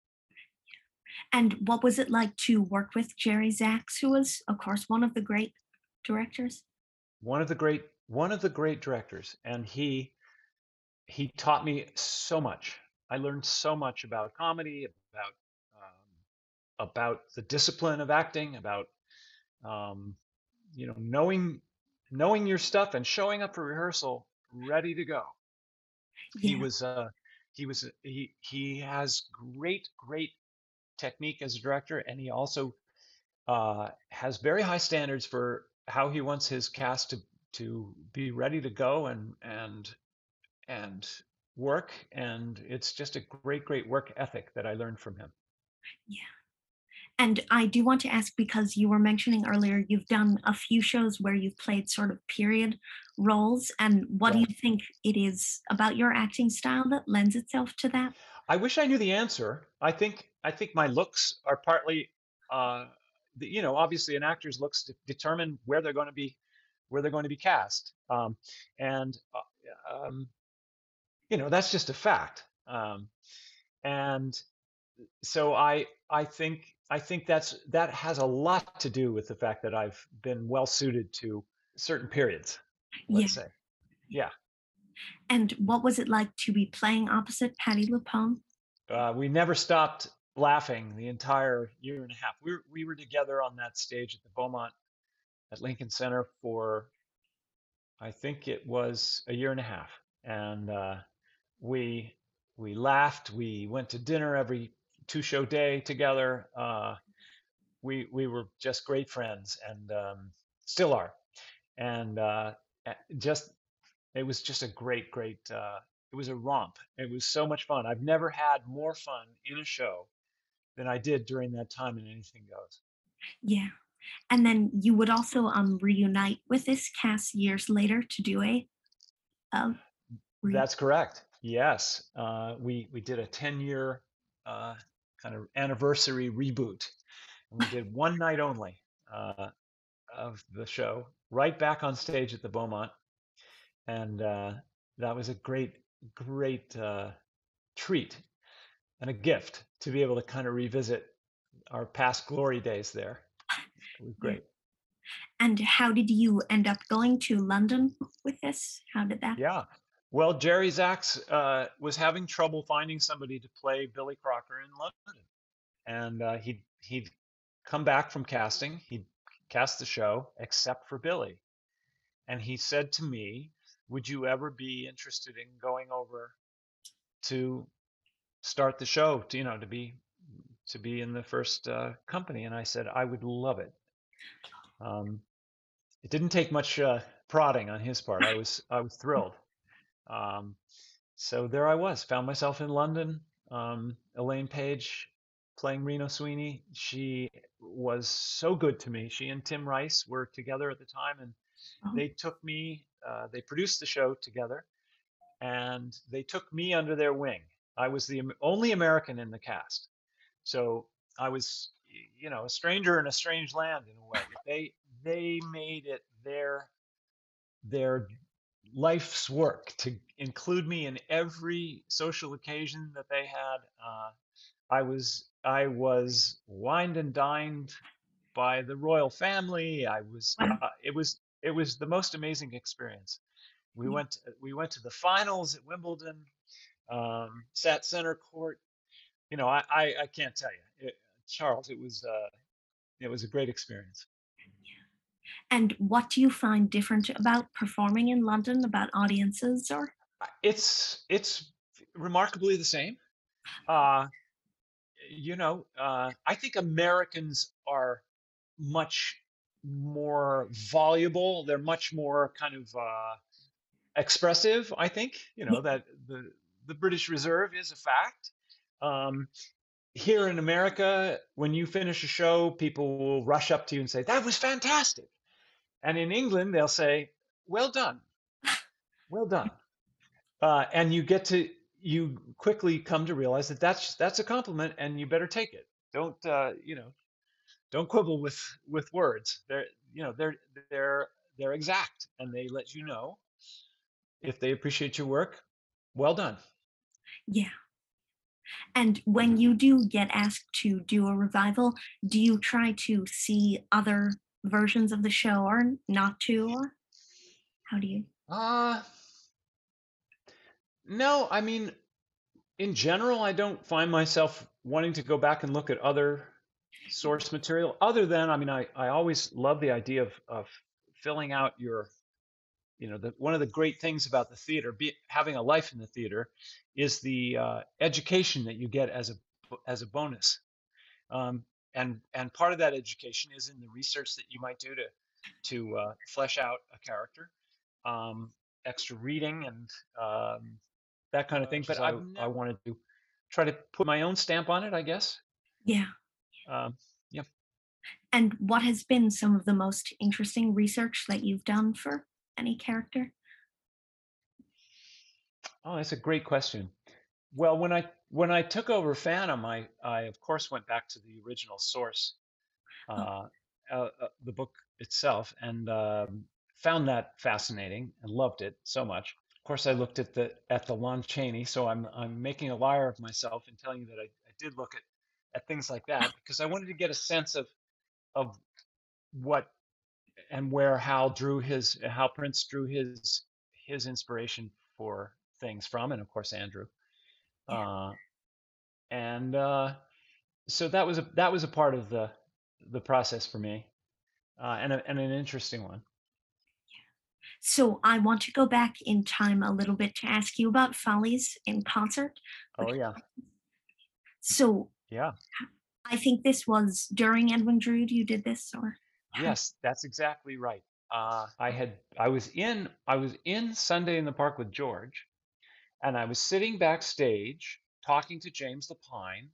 Speaker 2: And what was it like to work with Jerry Zaks, who was, of course, one of the great directors?
Speaker 3: One of the great one of the great directors, and he he taught me so much. I learned so much about comedy, about about the discipline of acting, about um, you know knowing knowing your stuff and showing up for rehearsal ready to go. He was uh he was he he has great great technique as a director, and he also uh, has very high standards for how he wants his cast to to be ready to go and and and work. And it's just a great great work ethic that I learned from him.
Speaker 1: Yeah. And I do want to ask because you were mentioning earlier you've done a few shows where you've played sort of period roles. And what do you think it is about your acting style that lends itself to that?
Speaker 3: I wish I knew the answer. I think I think my looks are partly, uh, the, you know, obviously an actor's looks de- determine where they're going to be, where they're going to be cast, um, and uh, um, you know that's just a fact. Um, and so I I think I think that's that has a lot to do with the fact that I've been well suited to certain periods.
Speaker 1: Yeah.
Speaker 3: Let's say, yeah.
Speaker 1: And what was it like to be playing opposite Patti LuPone?
Speaker 3: Uh, we never stopped laughing the entire year and a half. We were, we were together on that stage at the Beaumont at Lincoln Center for, I think it was a year and a half, and uh, we we laughed. We went to dinner every two show day together. Uh, we we were just great friends, and um, still are. And uh, just it was just a great, great. Uh, it was a romp. It was so much fun. I've never had more fun in a show than I did during that time in Anything Goes.
Speaker 1: Yeah. And then you would also um reunite with this cast years later to do a uh, re-
Speaker 3: That's correct. Yes, uh, we we did a ten year uh, kind of anniversary reboot, and we did one night only uh, of the show, right back on stage at the Beaumont, and uh, that was a great, great uh, treat and a gift to be able to kind of revisit our past glory days there. It was great.
Speaker 1: And how did you end up going to London with this? How did that?
Speaker 3: Yeah. Well, Jerry Zaks uh, was having trouble finding somebody to play Billy Crocker in London, and uh, he'd he'd come back from casting. He'd cast the show except for Billy, and he said to me, "Would you ever be interested in going over to start the show? To, you know, to be to be in the first uh, company?" And I said, "I would love it." Um, it didn't take much uh, prodding on his part. I was I was thrilled. Um, so there I was, found myself in London. Um, Elaine Paige playing Reno Sweeney. She was so good to me. She and Tim Rice were together at the time, and
Speaker 1: Oh,
Speaker 3: they took me. Uh, they produced the show together, and they took me under their wing. I was the only American in the cast, so I was, you know, a stranger in a strange land in a way. They they made it their their life's work to include me in every social occasion that they had. Uh, I was I was wined and dined by the royal family. I was uh, it was it was the most amazing experience. We
Speaker 1: Yeah.
Speaker 3: went we went to the finals at Wimbledon, um, sat center court. You know, I I, I can't tell you, it, Charles. It was uh, it was a great experience.
Speaker 1: And what do you find different about performing in London, about audiences or?
Speaker 3: It's it's remarkably the same. Uh, you know, uh, I think Americans are much more voluble. They're much more kind of uh, expressive. I think you know that the the British Reserve is a fact. Um, here in America, when you finish a show, people will rush up to you and say, "That was fantastic," and in England, they'll say, "Well done, well done." uh, and you get to you quickly come to realize that that's that's a compliment and you better take it. Don't uh, you know don't quibble with with words. They're you know they're they're they're exact and they let you know if they appreciate your work. Well done.
Speaker 1: Yeah. And when you do get asked to do a revival, do you try to see other versions of the show or not to? Or how do you?
Speaker 3: uh no i mean in general i don't find myself wanting to go back and look at other source material other than i mean i, I always love the idea of, of filling out your you know, the, one of the great things about the theater, be, having a life in the theater, is the uh, education that you get as a as a bonus. Um, and and part of that education is in the research that you might do to to uh, flesh out a character, um, extra reading and um, that kind of thing. But I I wanted to try to put my own stamp on it, I guess.
Speaker 2: Yeah.
Speaker 3: Um, yeah.
Speaker 2: And what has been some of the most interesting research that you've done for any character?
Speaker 3: Oh, that's a great question. Well, when I when I took over Phantom, I I of course went back to the original source,
Speaker 2: Oh,
Speaker 3: uh, uh, uh, the book itself, and um, found that fascinating and loved it so much. Of course, I looked at the at the Lon Chaney, so I'm I'm making a liar of myself and telling you that I, I did look at at things like that because I wanted to get a sense of of what and where Hal drew his how Prince drew his his inspiration for things from, and of course Andrew. Uh, and uh, so that was a that was a part of the the process for me, uh, and a, and an interesting one.
Speaker 2: So I want to go back in time a little bit to ask you about Follies in concert.
Speaker 3: Oh yeah,
Speaker 2: So
Speaker 3: yeah,
Speaker 2: I think this was during Edwin Drood you did this, or
Speaker 3: yes, that's exactly right. Uh, I had I was in I was in Sunday in the Park with George, and I was sitting backstage talking to James Lapine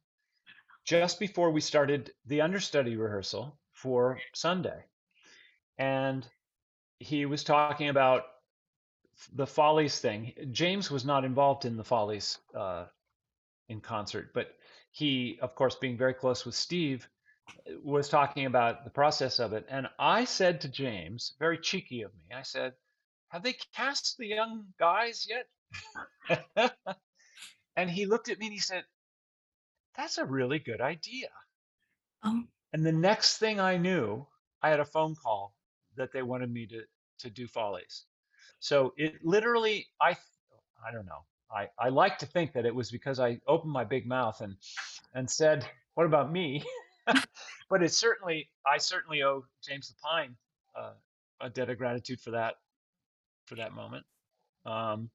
Speaker 3: just before we started the understudy rehearsal for Sunday, and he was talking about the Follies thing. James was not involved in the Follies uh, in concert, but he, of course, being very close with Steve, was talking about the process of it. And I said to James, very cheeky of me, I said, Have they cast the young guys yet? and he looked at me and he said, That's a really good idea.
Speaker 2: oh,
Speaker 3: And the next thing I knew, I had a phone call that they wanted me to to do Follies. So it literally, I I don't know. I, I like to think that it was because I opened my big mouth and and said, "What about me?" but it certainly, I certainly owe James Lapine uh, a debt of gratitude for that for that moment. Um,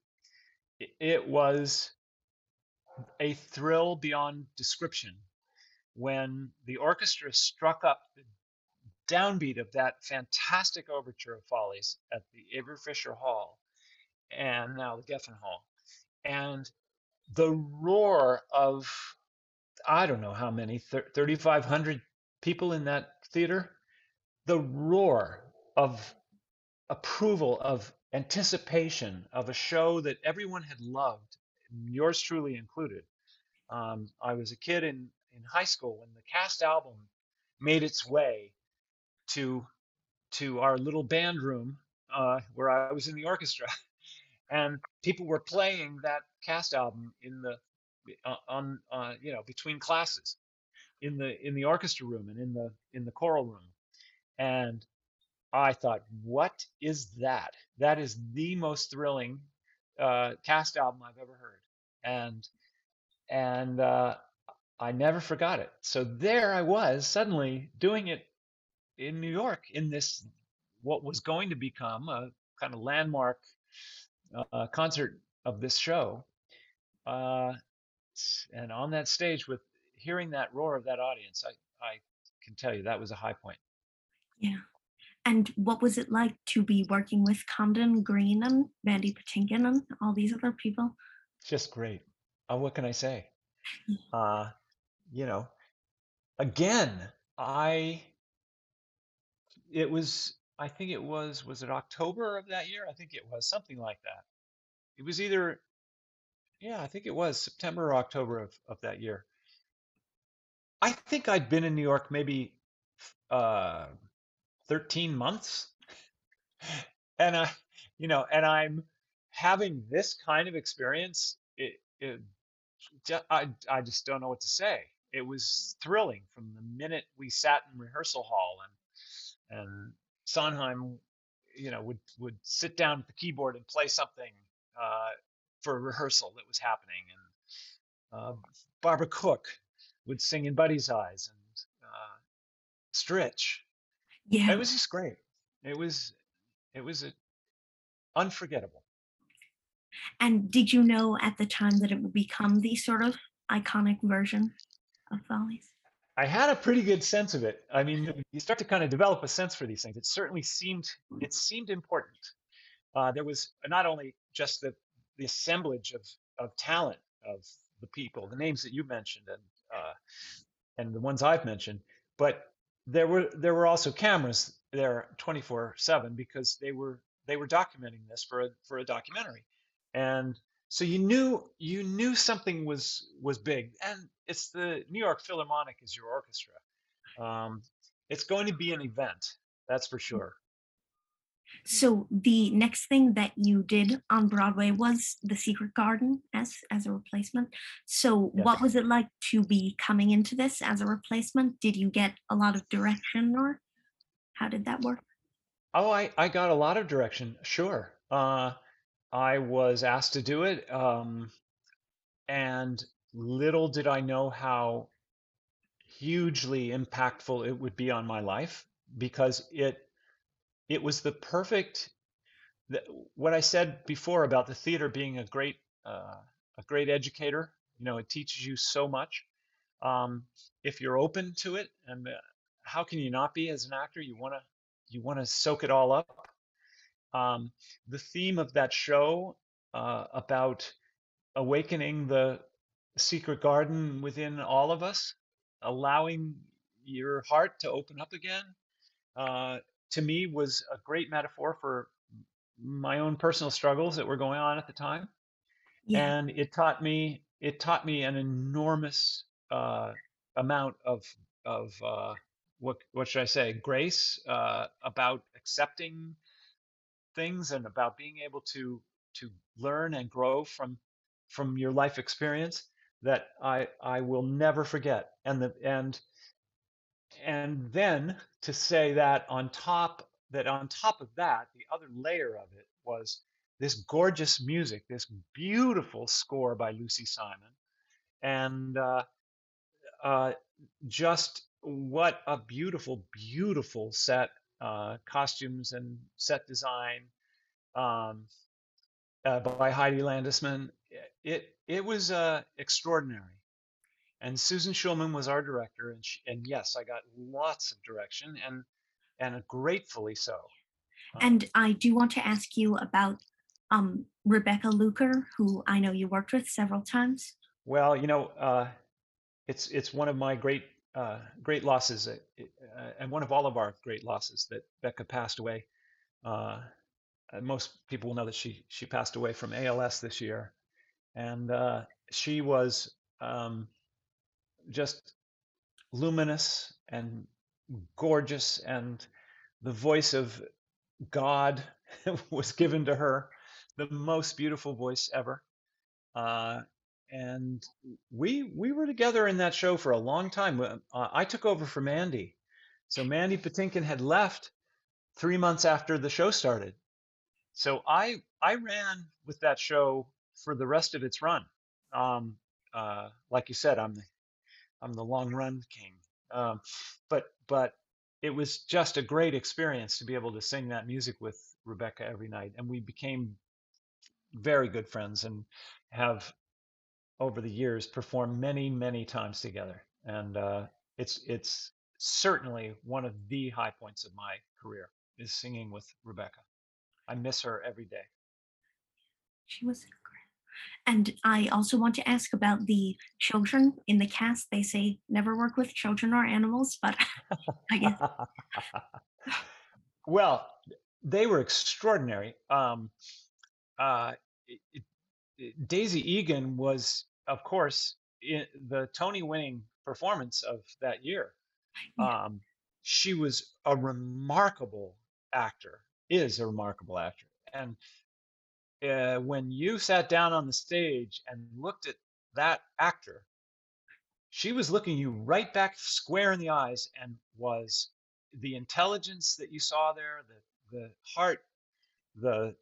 Speaker 3: it, was a thrill beyond description when the orchestra struck up the downbeat of that fantastic overture of Follies at the Avery Fisher Hall and now the Geffen Hall. And the roar of, I don't know how many, 3,500 people in that theater, the roar of approval, of anticipation of a show that everyone had loved, yours truly included. Um, I was a kid in, in high school when the cast album made its way to to our little band room uh, where I was in the orchestra, and people were playing that cast album in the uh, on uh, you know between classes in the in the orchestra room and in the in the choral room, and I thought, what is that? That is the most thrilling uh, cast album I've ever heard, and and uh, I never forgot it. So there I was suddenly doing it in New York in this what was going to become a kind of landmark uh, concert of this show, uh, and on that stage with hearing that roar of that audience, I I can tell you that was a high point.
Speaker 2: yeah. And what was it like to be working with Comden Green and Mandy Patinkin and all these other people?
Speaker 3: Just great. Uh, what can I say?
Speaker 2: Mm.
Speaker 3: Uh, you know, again, I it was I think it was was it October of that year? I think it was something like that. It was either yeah, I think it was September or October of, of that year. I think I'd been in New York maybe uh 13 months and I you know and I'm having this kind of experience it, it I, I just don't know what to say. It was thrilling from the minute we sat in rehearsal hall and and Sondheim, you know, would would sit down at the keyboard and play something uh, for a rehearsal that was happening, and uh, Barbara Cook would sing in Buddy's Eyes and uh.
Speaker 2: Yeah.
Speaker 3: It was just great. It was it was a unforgettable.
Speaker 2: And did you know at the time that it would become the sort of iconic version of Follies?
Speaker 3: I had a pretty good sense of it. I mean, you start to kind of develop a sense for these things. It certainly seemed it seemed important. Uh, there was not only just the the assemblage of of talent of the people, the names that you mentioned, and uh, and the ones I've mentioned, but there were there were also cameras there 24/7 because they were they were documenting this for a for a documentary, and so you knew you knew something was was big, and it's the New York Philharmonic is your orchestra. Um, it's going to be an event, that's for sure.
Speaker 2: So the next thing that you did on Broadway was The Secret Garden as as a replacement. So what was it like to be coming into this as a replacement? Did you get a lot of direction or how did that work?
Speaker 3: Oh, I, I got a lot of direction, sure. Uh, I was asked to do it, um, and little did I know how hugely impactful it would be on my life because it it was the perfect what I said before about the theater being a great uh, a great educator. You know, it teaches you so much. Um, if you're open to it, and uh, how can you not be as an actor? You want to you want to soak it all up. Um, the theme of that show uh, about awakening the secret garden within all of us, allowing your heart to open up again, uh, to me was a great metaphor for my own personal struggles that were going on at the time
Speaker 2: Yeah.
Speaker 3: and it taught me it taught me an enormous uh, amount of of uh, what what should I say grace uh, about accepting things and about being able to to learn and grow from from your life experience that I I will never forget and the and and then to say that on top that on top of that the other layer of it was this gorgeous music this beautiful score by lucy simon. And uh, uh, just what a beautiful beautiful set uh, costumes and set design um, uh, by heidi landesman. It it was uh, extraordinary and Susan Schulman was our director, and she, and yes, I got lots of direction, and and gratefully so. Um,
Speaker 2: And I do want to ask you about um, Rebecca Luker, who I know you worked with several times.
Speaker 3: well, you know, uh, it's it's one of my great uh, great losses, uh, uh, and one of all of our great losses that Becca passed away. Uh, most people will know that she she passed away from ALS this year, and uh, she was um, just luminous and gorgeous, and the voice of God was given to her, the most beautiful voice ever. Uh, and we we were together in that show for a long time. Uh, I took over for Mandy, so Mandy Patinkin had left three months after the show started. So I I ran with that show for the rest of its run. Um, uh, like you said, I'm the I'm the long run king. Um, but but it was just a great experience to be able to sing that music with Rebecca every night, and we became very good friends and have over the years performed many many times together. And uh, it's it's certainly one of the high points of my career is singing with Rebecca. I miss her every day.
Speaker 2: She was. And I also want to ask about the children in the cast. They say never work with children or animals, but I guess
Speaker 3: well, they were extraordinary. Um, uh, it, it- Daisy Egan was, of course, i the Tony-winning performance of that year.
Speaker 2: yeah,
Speaker 3: Um, she was a remarkable actor, is a remarkable actor, and uh, when you sat down on the stage and looked at that actor, she was looking you right back square in the eyes and was the intelligence that you saw there, the the heart, the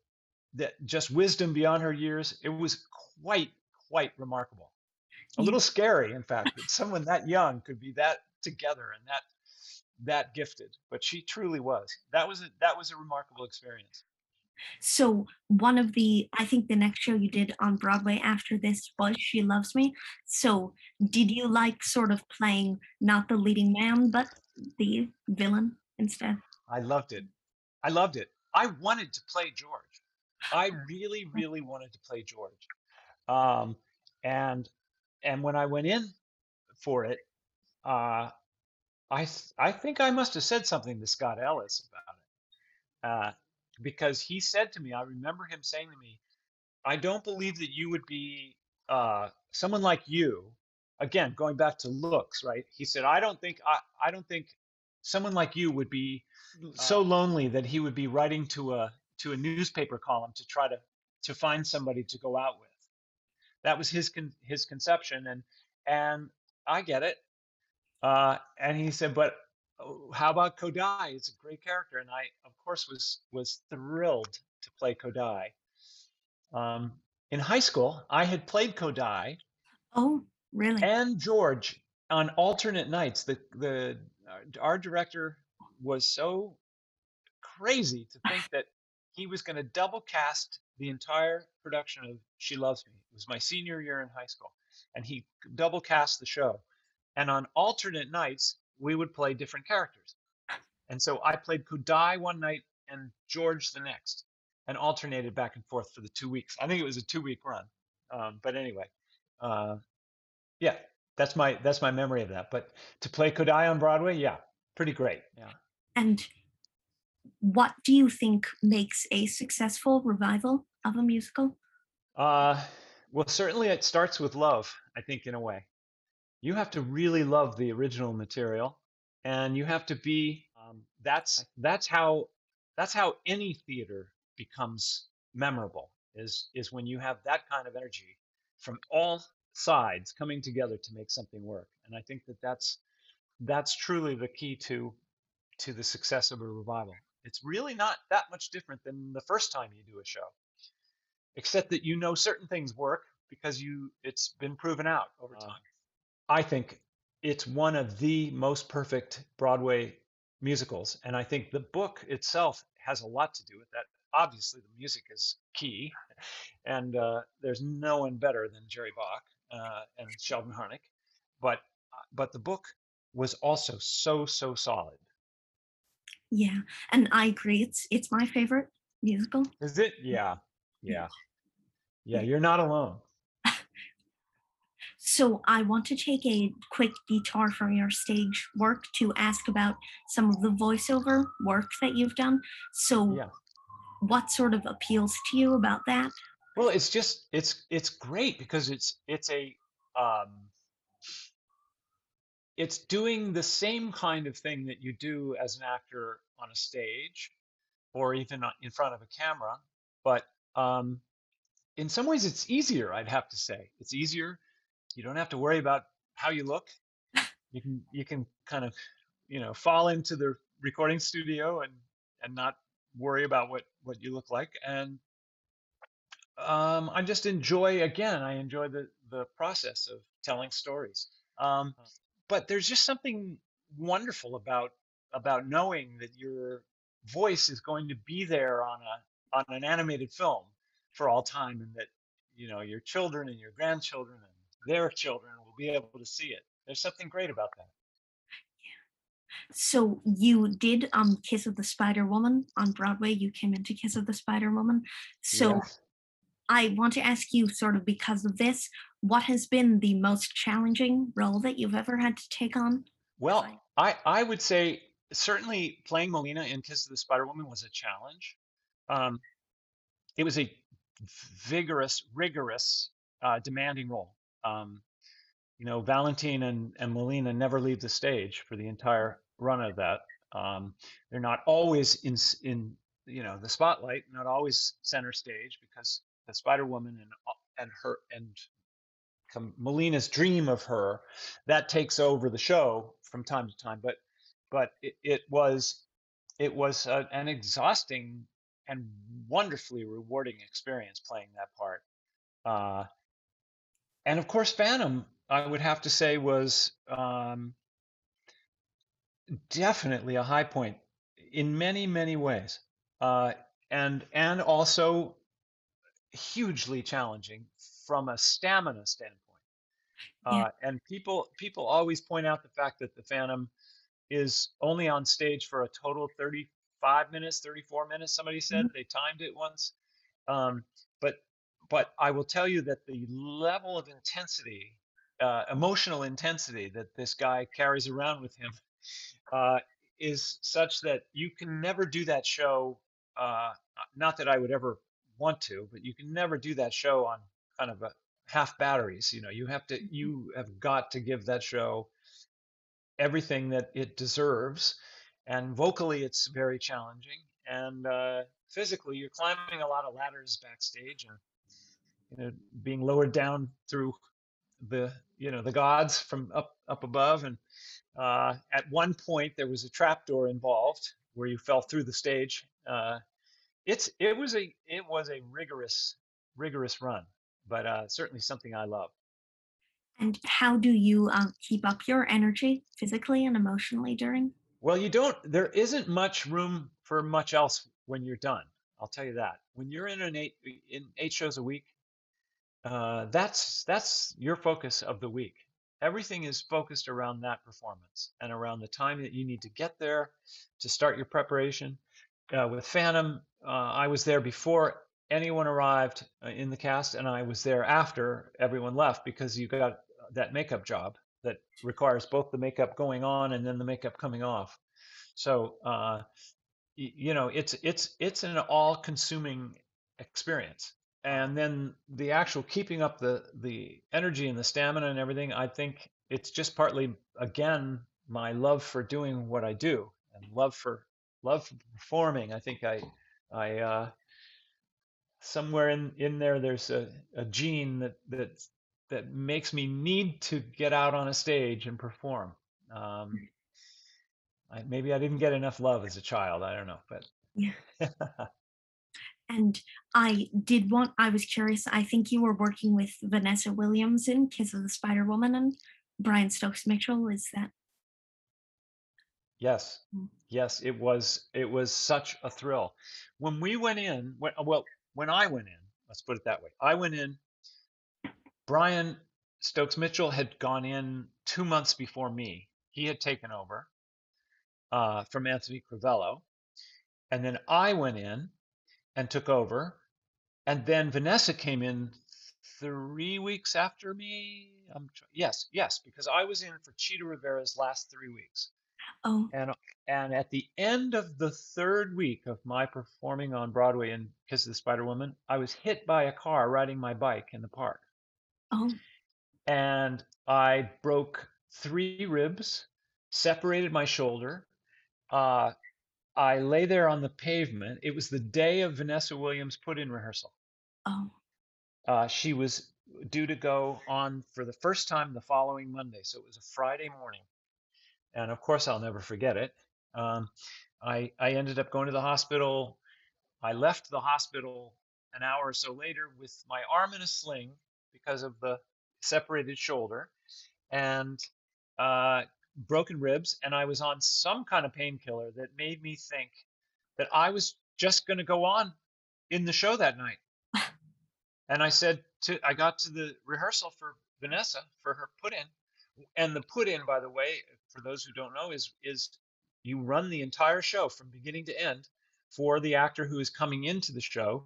Speaker 3: that just wisdom beyond her years. It was quite quite remarkable. A little scary, in fact, that someone that young could be that together and that that gifted. But she truly was. That was a that was a remarkable experience.
Speaker 2: So one of the I think the next show you did on Broadway after this was She Loves Me. So did you like sort of playing not the leading man but the villain instead?
Speaker 3: I loved it. I loved it. I wanted to play George. I really, really wanted to play George. Um, and and when I went in for it, uh, I I think I must have said something to Scott Ellis about it, uh, because he said to me, I remember him saying to me, "I don't believe that you would be uh, someone like you." Again, going back to looks, right? He said, "I don't think I I don't think someone like you would be so lonely that he would be writing to a to a newspaper column to try to to find somebody to go out with." That was his con- his conception, and and I get it. Uh, and he said, but how about Kodaly? It's a great character, and I, of course, was was thrilled to play Kodaly. Um, in high school, I had played Kodaly.
Speaker 2: Oh, really?
Speaker 3: And George on alternate nights. The the our director was so crazy to think that he was going to double cast the entire production of She Loves Me. It was my senior year in high school, and he double cast the show. And on alternate nights, we would play different characters. And so I played Kodaly one night and George the next, and alternated back and forth for the two weeks. I think it was a two week run, um, but anyway, uh, yeah, that's my that's my memory of that. But to play Kodaly on Broadway, yeah, pretty great. Yeah.
Speaker 2: And what do you think makes a successful revival of a musical?
Speaker 3: Uh, well, certainly it starts with love. I think in a way, you have to really love the original material and you have to be um, that's that's how that's how any theater becomes memorable is is when you have that kind of energy from all sides coming together to make something work and i think that that's that's truly the key to to the success of a revival. It's really not that much different than the first time you do a show except that you know certain things work because you it's been proven out over uh, time I think it's one of the most perfect Broadway musicals. And I think the book itself has a lot to do with that. Obviously, the music is key, and uh, there's no one better than Jerry Bock uh, and Sheldon Harnick. But uh, but the book was also so so solid.
Speaker 2: Yeah, and I agree. It's it's my favorite musical.
Speaker 3: Is it? Yeah, yeah, yeah. You're not alone.
Speaker 2: So I want to take a quick detour from your stage work to ask about some of the voiceover work that you've done. So yeah. what sort of appeals to you about that?
Speaker 3: Well, it's just it's it's great because it's it's a um it's doing the same kind of thing that you do as an actor on a stage or even in front of a camera, but um in some ways it's easier, I'd have to say. It's easier you don't have to worry about how you look. You can you can kind of you know fall into the recording studio and and not worry about what what you look like and um, I just enjoy again I enjoy the the process of telling stories um, but there's just something wonderful about about knowing that your voice is going to be there on a on an animated film for all time and that you know your children and your grandchildren and their children will be able to see it. There's something great about that.
Speaker 2: So you did um Kiss of the Spider Woman on Broadway. You came into Kiss of the Spider Woman. So yes. I want to ask you, sort of because of this, what has been the most challenging role that you've ever had to take on?
Speaker 3: Well, I I would say certainly playing Molina in Kiss of the Spider Woman was a challenge. Um, it was a vigorous, rigorous, uh, demanding role. Um, you know, Valentine and, and Molina never leave the stage for the entire run of that. Um, they're not always in in you know the spotlight, not always center stage because the Spider Woman and uh, and her and Molina's dream of her that takes over the show from time to time. But but it, it was it was a, an exhausting and wonderfully rewarding experience playing that part. Uh, and of course, Phantom, I would have to say, was um, definitely a high point in many, many ways. Uh, and and also hugely challenging from a stamina standpoint.
Speaker 1: Yeah.
Speaker 3: Uh, and people people always point out the fact that the Phantom is only on stage for a total of 35 minutes, 34 minutes. Somebody said
Speaker 1: Mhm.
Speaker 3: they timed it once. Um, but I will tell you that the level of intensity, uh, emotional intensity that this guy carries around with him, uh, is such that you can never do that show. Uh, not that I would ever want to, but you can never do that show on kind of a half batteries. You know, you have to
Speaker 1: Mhm.
Speaker 3: you have got to give that show everything that it deserves. And vocally, it's very challenging. And uh, physically, you're climbing a lot of ladders backstage and you know being lowered down through the you know the gods from up up above. And uh, at one point, there was a trapdoor involved where you fell through the stage. Uh, it's it was a it was a rigorous rigorous run, but uh, certainly something I love.
Speaker 1: And how do you um, keep up your energy physically and emotionally during?
Speaker 3: Well, you don't, there isn't much room for much else when you're done. I'll tell you that. When you're in an eight in eight shows a week, uh, that's that's your focus of the week. Everything is focused around that performance and around the time that you need to get there to start your preparation. Uh, with Phantom, uh, I was there before anyone arrived uh, in the cast, and I was there after everyone left because you got that makeup job that requires both the makeup going on and then the makeup coming off. So uh, you know, it's it's it's an all-consuming experience. And then the actual keeping up the the energy and the stamina and everything, I think it's just partly again my love for doing what I do and love for love for performing. I think I I uh, somewhere in in there there's a, a gene that that that makes me need to get out on a stage and perform. Um, I, maybe I didn't get enough love as a child. I don't know, but
Speaker 1: Yeah. And I did want, I was curious, I think you were working with Vanessa Williams in Kiss of the Spider Woman and Brian Stokes Mitchell. Is that?
Speaker 3: yes,
Speaker 1: Mm.
Speaker 3: yes, it was it was such a thrill. When we went in, when, well, when I went in, let's put it that way. I went in. Brian Stokes Mitchell had gone in two months before me. He had taken over uh, from Anthony Crivello, and then I went in and took over, and then Vanessa came in three weeks after me. I'm yes, yes, because I was in for Chita Rivera's last three weeks,
Speaker 1: Oh,
Speaker 3: and and at the end of the third week of my performing on Broadway in Kiss of the Spider Woman, I was hit by a car riding my bike in the park,
Speaker 1: oh,
Speaker 3: and I broke three ribs, separated my shoulder. Uh, I lay there on the pavement. It was the day of Vanessa Williams' put-in rehearsal.
Speaker 1: oh,
Speaker 3: Uh, she was due to go on for the first time the following Monday, so it was a Friday morning, and of course I'll never forget it. Um, I I ended up going to the hospital. I left the hospital an hour or so later with my arm in a sling because of the separated shoulder and uh, broken ribs, and I was on some kind of painkiller that made me think that I was just going to go on in the show that night. And I said to, I got to the rehearsal for Vanessa for her put in, and the put in, by the way, for those who don't know, is is you run the entire show from beginning to end for the actor who is coming into the show,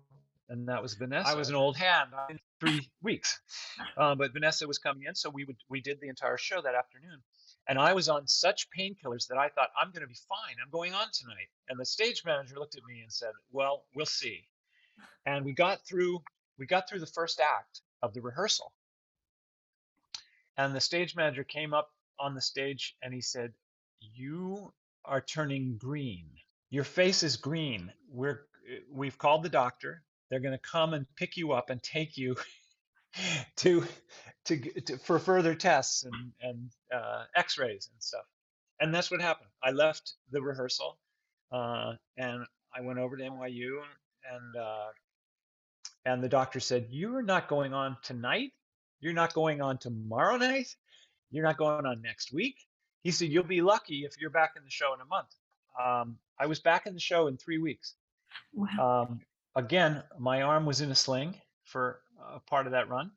Speaker 3: and that was Vanessa. I was an old hand in three weeks, um, but Vanessa was coming in, so we would we did the entire show that afternoon, and I was on such painkillers that I thought I'm going to be fine. I'm going on tonight, and the stage manager looked at me and said, "Well, we'll see." And we got through we got through the first act of the rehearsal, and the stage manager came up on the stage and he said, "You are turning green. Your face is green. We're eh, we've called the doctor. They're going to come and pick you up and take you to, to to for further tests and and uh, X-rays and stuff." And that's what happened. I left the rehearsal, uh, and I went over to NYU, and uh, and the doctor said, "You're not going on tonight. You're not going on tomorrow night. You're not going on next week." He said, "You'll be lucky if you're back in the show in a month." Um, I was back in the show in three weeks,
Speaker 2: Wow.
Speaker 3: Um, again, my arm was in a sling for a part of that run,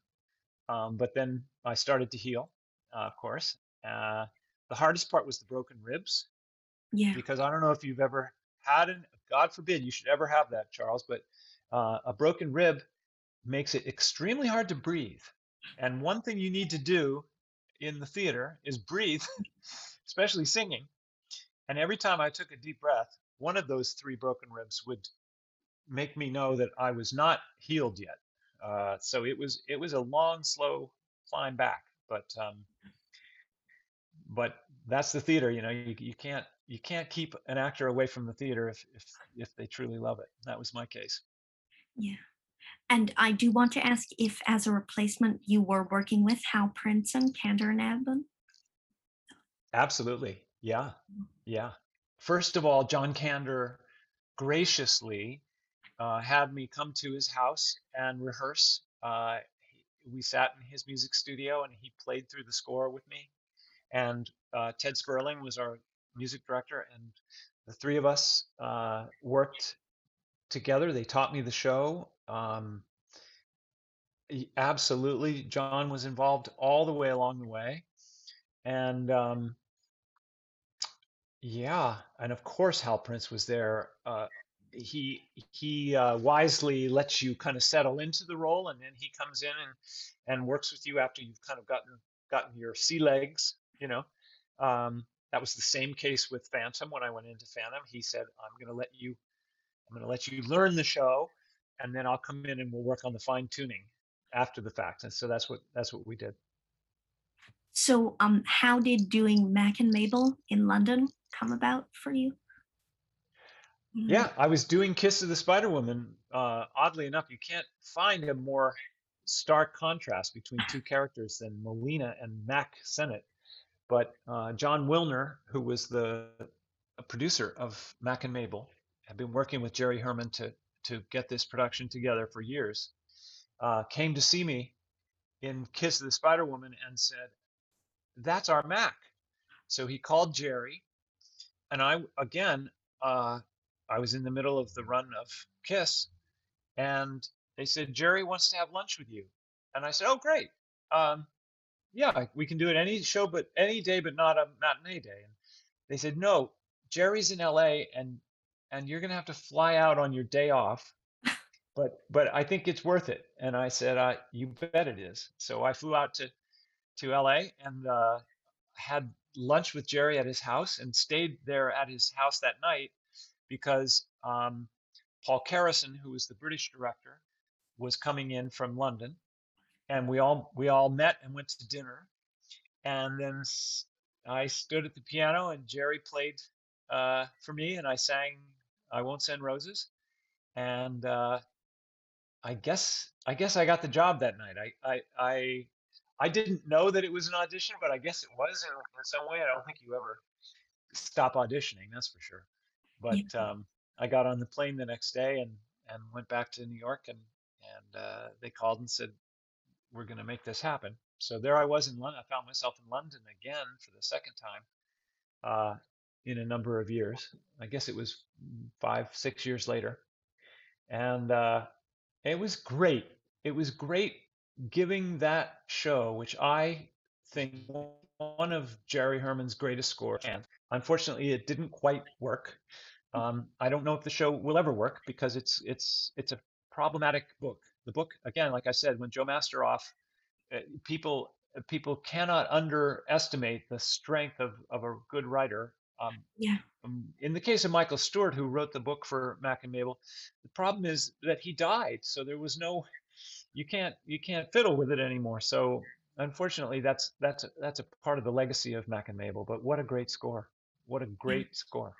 Speaker 3: um, but then I started to heal, uh, of course. Uh, the hardest part was the broken ribs
Speaker 2: Yeah.
Speaker 3: because I don't know if you've ever had an, God forbid you should ever have that, Charles, but uh, a broken rib makes it extremely hard to breathe. And one thing you need to do in the theater is breathe, especially singing. And every time I took a deep breath, one of those three broken ribs would make me know that I was not healed yet. Uh, so it was it was a long, slow climb back. But um, but that's the theater, you know. You, you can't you can't keep an actor away from the theater if if if they truly love it. That was my case.
Speaker 2: Yeah. And I do want to ask if, as a replacement, you were working with Hal Prince and Kander and Edmund.
Speaker 3: Absolutely. Yeah. Yeah. First of all, John Kander graciously uh, had me come to his house and rehearse. Uh, we sat in his music studio and he played through the score with me. And uh, Ted Sperling was our music director, and the three of us uh, worked together. They taught me the show. Um, absolutely, John was involved all the way along the way. And um, yeah, and of course Hal Prince was there. Uh, he he uh, wisely lets you kind of settle into the role, and then he comes in and and works with you after you've kind of gotten gotten your sea legs. You know, um, that was the same case with Phantom. When I went into Phantom, he said, "I'm going to let you I'm going to let you learn the show, and then I'll come in and we'll work on the fine tuning after the fact." And so that's what that's what we did.
Speaker 2: So, um, how did doing Mack and Mabel in London come about for you? Mm,
Speaker 3: Yeah, I was doing Kiss of the Spider Woman. Uh, oddly enough, you can't find a more stark contrast between two characters than Molina and Mack Sennett. But uh, John Wilner, who was the producer of Mack and Mabel, had been working with Jerry Herman to to get this production together for years. Uh, came to see me in Kiss of the Spider Woman and said, "That's our Mack." So he called Jerry, and I again. Uh, I was in the middle of the run of Kiss, and they said Jerry wants to have lunch with you, and I said, "Oh, great, um, yeah, we can do it any show, but any day, but not a matinee day." And they said, "No, Jerry's in L.A. and and you're gonna have to fly out on your day off, but but I think it's worth it." And I said, uh, "You bet it is." So I flew out to to L.A. and uh, had lunch with Jerry at his house and stayed there at his house that night because um, Paul Kerryson, who was the British director, was coming in from London, and we all we all met and went to dinner, and then I stood at the piano and Jerry played uh, for me, and I sang "I Won't Send Roses," and uh, I guess I guess I got the job that night. I I I, I didn't know that it was an audition, but I guess it was in, in some way. I don't think you ever stop auditioning, that's for sure. But um, I got on the plane the next day and and went back to New York and and uh, they called and said we're going to make this happen. So there I was in London. I found myself in London again for the second time uh, in a number of years. I guess it was five, six years later, and uh, it was great. It was great giving that show, which I think one of Jerry Herman's greatest scores. And unfortunately, it didn't quite work. Um, I don't know if the show will ever work because it's it's it's a problematic book. The book, again, like I said, when Joe Masteroff, uh, people people cannot underestimate the strength of of a good writer. Um,
Speaker 2: Yeah.
Speaker 3: um, in the case of Michael Stewart, who wrote the book for Mack and Mabel, the problem is that he died, so there was no you can't you can't fiddle with it anymore. So unfortunately, that's that's that's a part of the legacy of Mack and Mabel. But what a great score! What a
Speaker 2: Yeah.
Speaker 3: great score!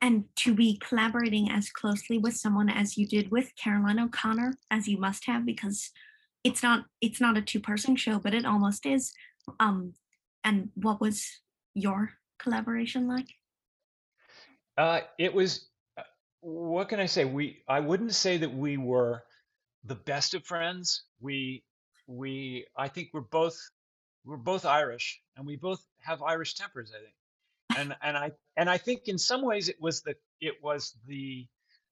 Speaker 2: And to be collaborating as closely with someone as you did with Caroline O'Connor, as you must have, because it's not it's not a two-person show, but it almost is. Um, and what was your collaboration like?
Speaker 3: Uh, it was. uh, What can I say? We I wouldn't say that we were the best of friends. We we I think we're both we're both Irish, and we both have Irish tempers. I think, and and I and I think in some ways it was the it was the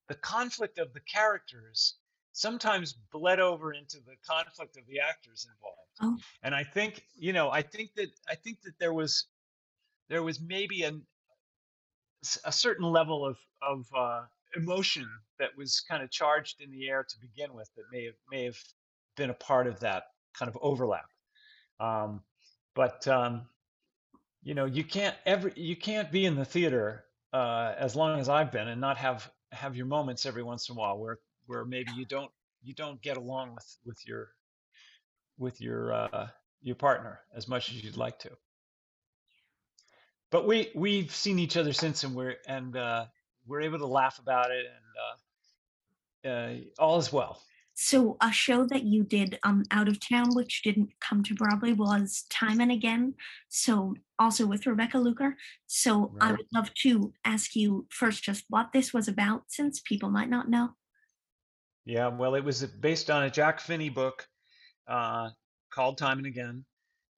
Speaker 3: the conflict of the characters sometimes bled over into the conflict of the actors involved.
Speaker 2: Oh.
Speaker 3: And I think, you know, I think that I think that there was there was maybe an, a certain level of of uh, emotion that was kind of charged in the air to begin with that may have may have been a part of that kind of overlap. Um, but um, you know, you can't ever you can't be in the theater uh, as long as I've been and not have have your moments every once in a while where where maybe you don't you don't get along with with your with your uh, your partner as much as you'd like to. But we we've seen each other since, and we're and uh, we're able to laugh about it, and uh, uh, all is well.
Speaker 2: So a show that you did um out of town, which didn't come to Broadway, was Time and Again. So also with Rebecca Luker. So I would love to ask you first just what this was about, since people might not know.
Speaker 3: Yeah, well, it was based on a Jack Finney book uh, called Time and Again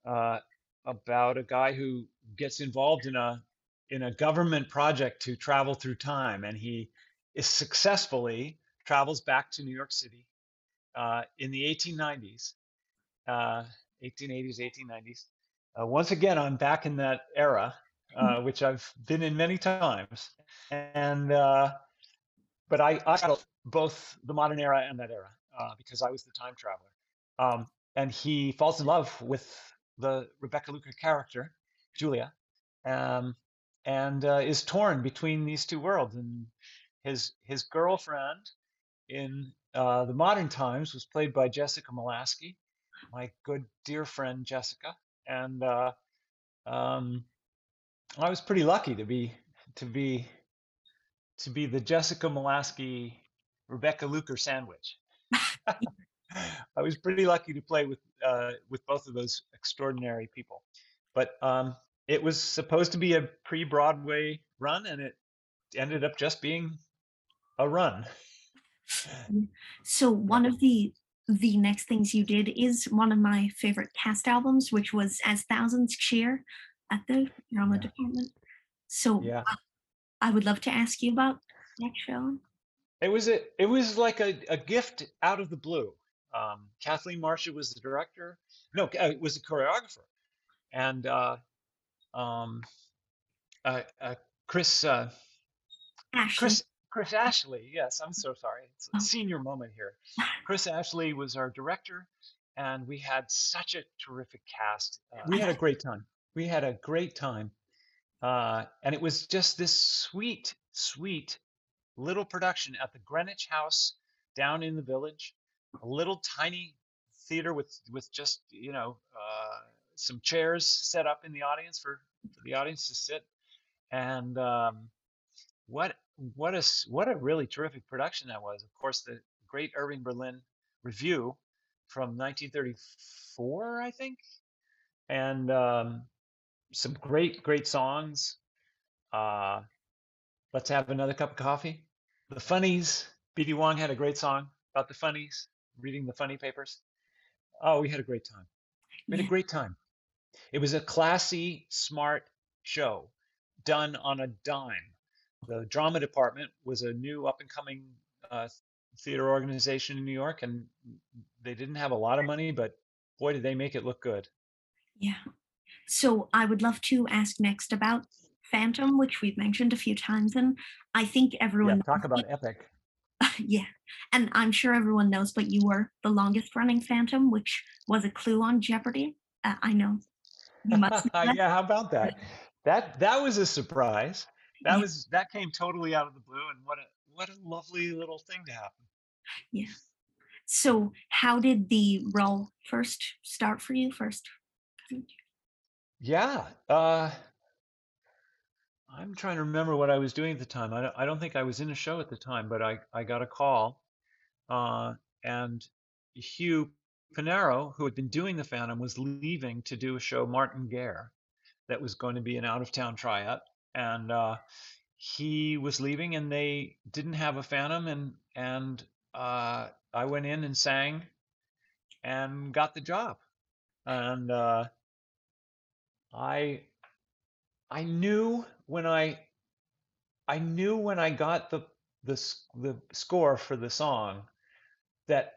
Speaker 3: uh, about a guy who gets involved in a in a government project to travel through time, and he is successfully travels back to New York City uh, in the 1890s, uh, 1880s, 1890s. Uh, once again, I'm back in that era, uh, which I've been in many times, and uh, but I, I got both the modern era and that era uh, because I was the time traveler. Um, and he falls in love with the Rebecca Luker character, Julia, um, and uh, is torn between these two worlds. And his his girlfriend in uh, the modern times was played by Jessica Molaskey, my good dear friend Jessica, and uh, um, I was pretty lucky to be to be to be the Jessica Molaskey Rebecca Luker sandwich. I was pretty lucky to play with uh, with both of those extraordinary people, but um, it was supposed to be a pre-Broadway run, and it ended up just being a run.
Speaker 2: So one of the the next things you did is one of my favorite cast albums, which was As Thousands Cheer at the drama
Speaker 3: Yeah.
Speaker 2: department. So
Speaker 3: Yeah,
Speaker 2: I would love to ask you about that show.
Speaker 3: it was a it was like a, a gift out of the blue. Um, Kathleen Marshall was the director. No, uh, was the choreographer, and uh, um, uh, uh, Chris. Uh,
Speaker 2: Ashley.
Speaker 3: Chris Chris Ashley, yes, I'm so sorry. It's
Speaker 2: Oh.
Speaker 3: a senior moment here. Chris Ashley was our director, and we had such a terrific cast. Uh, we had a great time. We had a great time, uh, and it was just this sweet, sweet little production at the Greenwich House down in the village. A little tiny theater with with just you know uh, some chairs set up in the audience for, for the audience to sit, and um, what what a what a really terrific production that was. Of course, the Great Irving Berlin Revue from 1934, I think, and um, some great great songs. Uh, Let's have another cup of coffee. The Funnies. B.D. Wong had a great song about the Funnies, reading the funny papers. Oh, we had a great time. We had
Speaker 2: Yeah.
Speaker 3: a great time. It was a classy, smart show done on a dime. The drama department was a new up and coming uh, theater organization in New York, and they didn't have a lot of money, but boy, did they make it look good.
Speaker 2: Yeah. So I would love to ask next about Phantom, which we've mentioned a few times, and I think
Speaker 3: Yeah,
Speaker 2: everyone
Speaker 3: talk
Speaker 2: knows
Speaker 3: about epic.
Speaker 2: yeah, and I'm sure everyone knows, but you were the longest running Phantom, which was a clue on Jeopardy. Uh, I know you must. know
Speaker 3: yeah, how about that? That that was a surprise. That
Speaker 2: Yeah.
Speaker 3: was that came totally out of the blue, and what a what a lovely little thing to happen.
Speaker 2: Yeah. So how did the role first start for you? First.
Speaker 3: Yeah, uh, I'm trying to remember what I was doing at the time. I don't, I don't think I was in a show at the time, but I, I got a call, uh, and Hugh Panaro, who had been doing the Phantom, was leaving to do a show, Martin Guerre, that was going to be an out-of-town tryout, and uh, he was leaving, and they didn't have a Phantom, and and uh, I went in and sang, and got the job, and uh, I I knew when I I knew when I got the the the score for the song that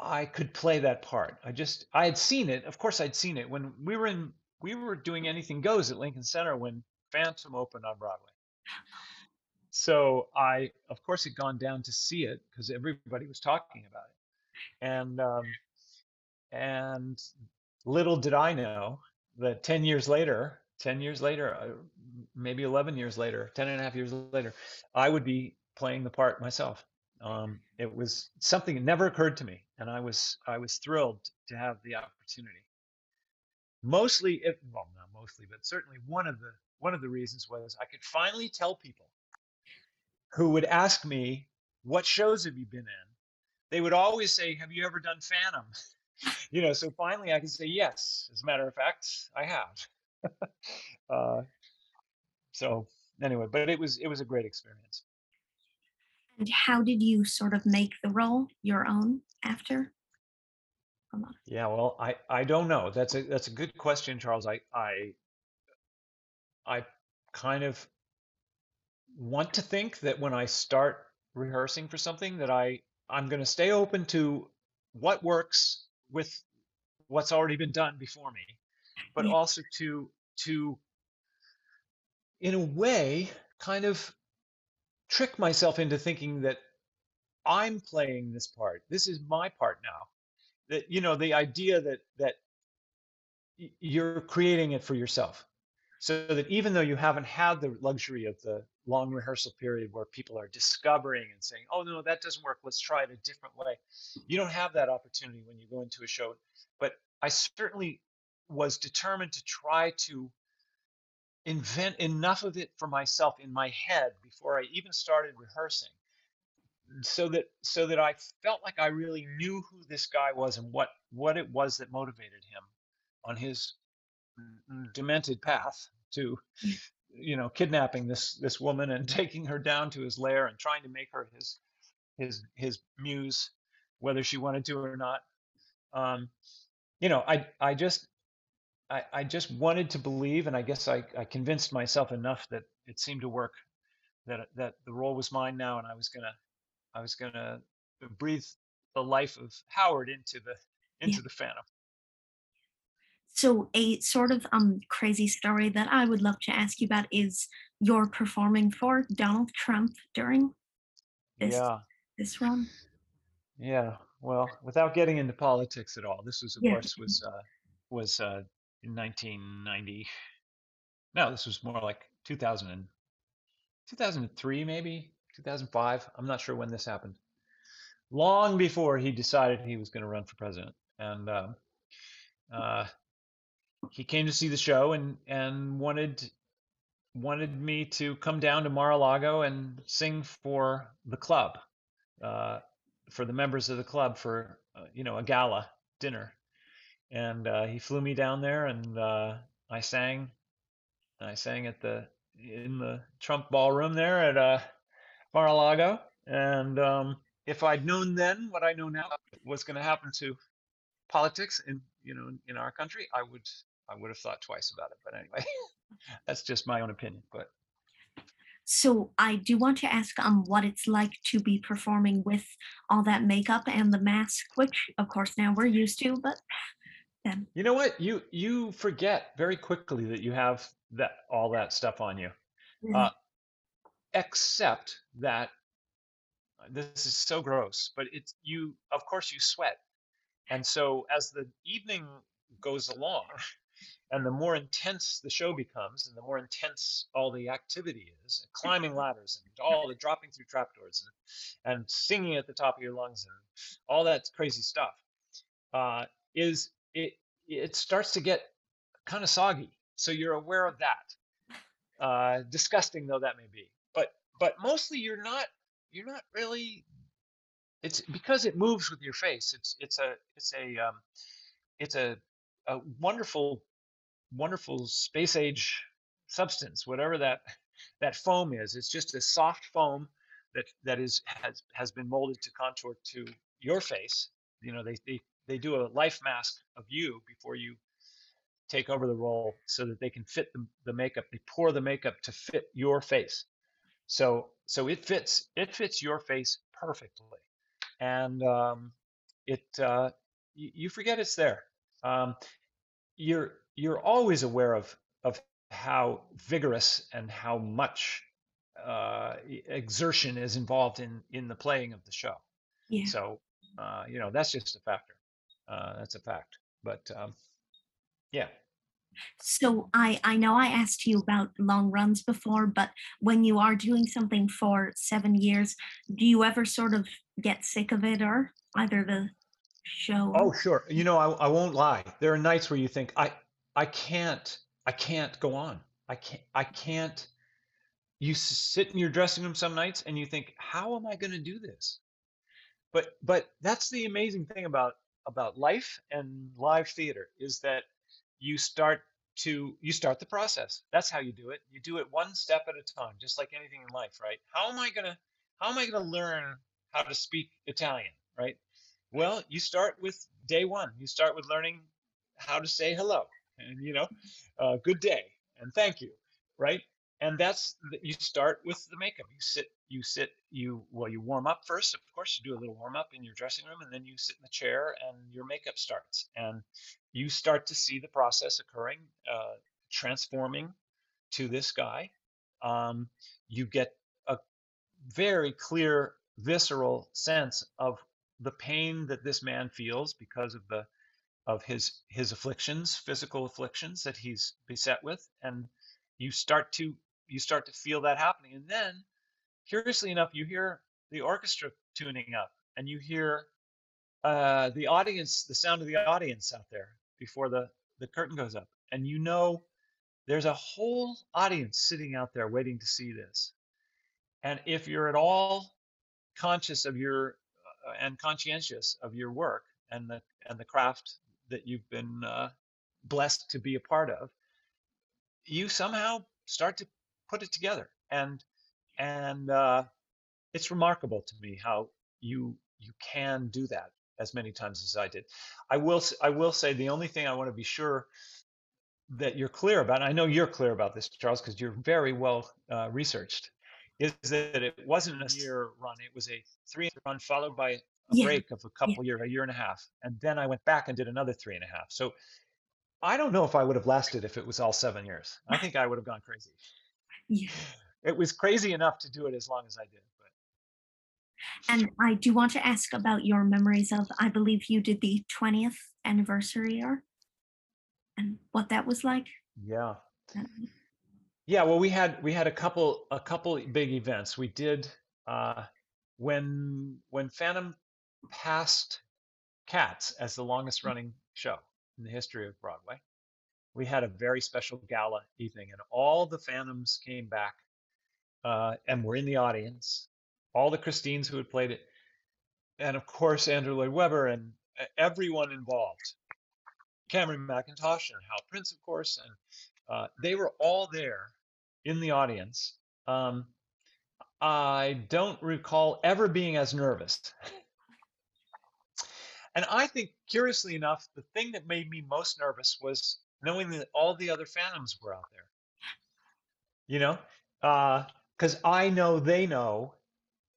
Speaker 3: I could play that part. I just I had seen it. Of course, I'd seen it when we were in we were doing Anything Goes at Lincoln Center when Phantom opened on Broadway. So I, of course, had gone down to see it because everybody was talking about it, and um, and little did I know that 10 years later, 10 years later, uh, maybe 11 years later, 10 and a half years later, I would be playing the part myself. Um, it was something that never occurred to me, and I was I was thrilled to have the opportunity. Mostly, if, well, not mostly, but certainly one of the one of the reasons was I could finally tell people who would ask me, "What shows have you been in?" They would always say, "Have you ever done Phantom?" you know, so finally I can say yes. As a matter of fact, I have. uh, so anyway, but it was it was a great experience.
Speaker 2: And how did you sort of make the role your own after?
Speaker 3: Yeah, well, I I don't know. That's a that's a good question, Charles. I I I kind of want to think that when I start rehearsing for something that I I'm going to stay open to what works with what's already been done before me, but
Speaker 2: Yeah.
Speaker 3: also to to in a way kind of trick myself into thinking that I'm playing this part. This is my part now. That you know the idea that that you're creating it for yourself. So that even though you haven't had the luxury of the long rehearsal period where people are discovering and saying, "Oh no, that doesn't work. Let's try it a different way." You don't have that opportunity when you go into a show. But I certainly was determined to try to invent enough of it for myself in my head before I even started rehearsing so that so that I felt like I really knew who this guy was and what what it was that motivated him on his demented path to
Speaker 2: Mm.
Speaker 3: you know kidnapping this this woman and taking her down to his lair and trying to make her his his his muse whether she wanted to or not um you know i i just i i just wanted to believe and i guess i i convinced myself enough that it seemed to work that that the role was mine now and i was gonna i was gonna breathe the life of howard into the
Speaker 2: Yeah.
Speaker 3: into the phantom
Speaker 2: So a sort of um crazy story that I would love to ask you about is your performing for Donald Trump during this
Speaker 3: yeah
Speaker 2: this run.
Speaker 3: Yeah, well, without getting into politics at all, this was, of
Speaker 2: Yeah.
Speaker 3: course, was uh, was uh, in 1990. No, this was more like 2000 and 2003, maybe 2005. I'm not sure when this happened. Long before he decided he was going to run for president, and um, uh, he came to see the show and and wanted wanted me to come down to Mar-a-Lago and sing for the club. Uh, for the members of the club for uh, you know a gala dinner and uh, he flew me down there and uh, i sang i sang at the in the trump ballroom there at uh, mar-a-lago and um, if i'd known then what i know now was going to happen to politics in you know in our country i would i would have thought twice about it but anyway that's just my own opinion but.
Speaker 2: So I do want to ask um what it's like to be performing with all that makeup and the mask, which of course now we're used to, but then.
Speaker 3: You know what? You you forget very quickly that you have that all that stuff on you.
Speaker 2: Really,
Speaker 3: uh, except that uh, this is so gross, but it's you, of course, you sweat. And so as the evening goes along, and the more intense the show becomes, and the more intense all the activity is, climbing ladders and all the dropping through trapdoors and, and singing at the top of your lungs and all that crazy stuff, uh, is it it starts to get kind of soggy. So you're aware of that, uh, disgusting though that may be. But but mostly you're not you're not really. It's because it moves with your face. It's it's a it's a um, it's a a wonderful wonderful space age substance, whatever that that foam is. It's just a soft foam that that is has has been molded to contour to your face. You know, they they they do a life mask of you before you take over the role so that they can fit the, the makeup. They pour the makeup to fit your face. So so it fits it fits your face perfectly, and um, it uh, you, you forget it's there. Um, you're you're always aware of of how vigorous and how much uh, exertion is involved in in the playing of the show.
Speaker 2: Yeah.
Speaker 3: So uh, you know that's just a factor. Uh, that's a fact. But um, yeah.
Speaker 2: So I I know I asked you about long runs before, but when you are doing something for seven years, do you ever sort of get sick of it or either the show?
Speaker 3: Oh, sure. You know, I, I won't lie. There are nights where you think I I can't I can't go on. I can't I can't. You sit in your dressing room some nights and you think, how am I going to do this? But but that's the amazing thing about about life and live theater is that you start to you start the process. That's how you do it. You do it one step at a time, just like anything in life, right? How am I gonna how am I gonna learn how to speak Italian, right? Well, you start with day one. You start with learning how to say hello and you know, uh, good day and thank you, right? And that's you start with the makeup. You sit, you sit, you well, you warm up first. Of course, you do a little warm up in your dressing room, and then you sit in the chair, and your makeup starts, and you start to see the process occurring, uh, transforming to this guy. Um, you get a very clear, visceral sense of the pain that this man feels because of the of his his afflictions, physical afflictions that he's beset with, and you start to you start to feel that happening. And then, curiously enough, you hear the orchestra tuning up, and you hear uh, the audience, the sound of the audience out there before the the curtain goes up, and you know there's a whole audience sitting out there waiting to see this. And if you're at all conscious of your uh, and conscientious of your work and the and the craft that you've been uh, blessed to be a part of, you somehow start to put it together. And and uh, it's remarkable to me how you you can do that as many times as I did. I will I will say the only thing I want to be sure that you're clear about, and I know you're clear about this, Charles, because you're very well uh, researched, is that it wasn't a year run. It was a three run followed by a
Speaker 2: yeah,
Speaker 3: break of a
Speaker 2: yeah,
Speaker 3: couple year, a year and a half, and then I went back and did another three and a half. So I don't know if I would have lasted if it was all seven years. I think I would have gone crazy.
Speaker 2: yeah.
Speaker 3: It was crazy enough to do it as long as I did, but
Speaker 2: And I do want to ask about your memories of, I believe you did the 20th anniversary or and what that was like.
Speaker 3: yeah.
Speaker 2: Um,
Speaker 3: Yeah, well, we had we had a couple a couple big events. We did uh, when when Phantom passed Cats as the longest running show in the history of Broadway. We had a very special gala evening, and all the Phantoms came back uh, and were in the audience. All the Christines who had played it, and of course Andrew Lloyd Webber and uh, everyone involved. Cameron Mackintosh and Hal Prince, of course, and uh, they were all there in the audience. Um, I don't recall ever being as nervous. And I think, curiously enough, the thing that made me most nervous was knowing that all the other Phantoms were out there. You know, because I know they know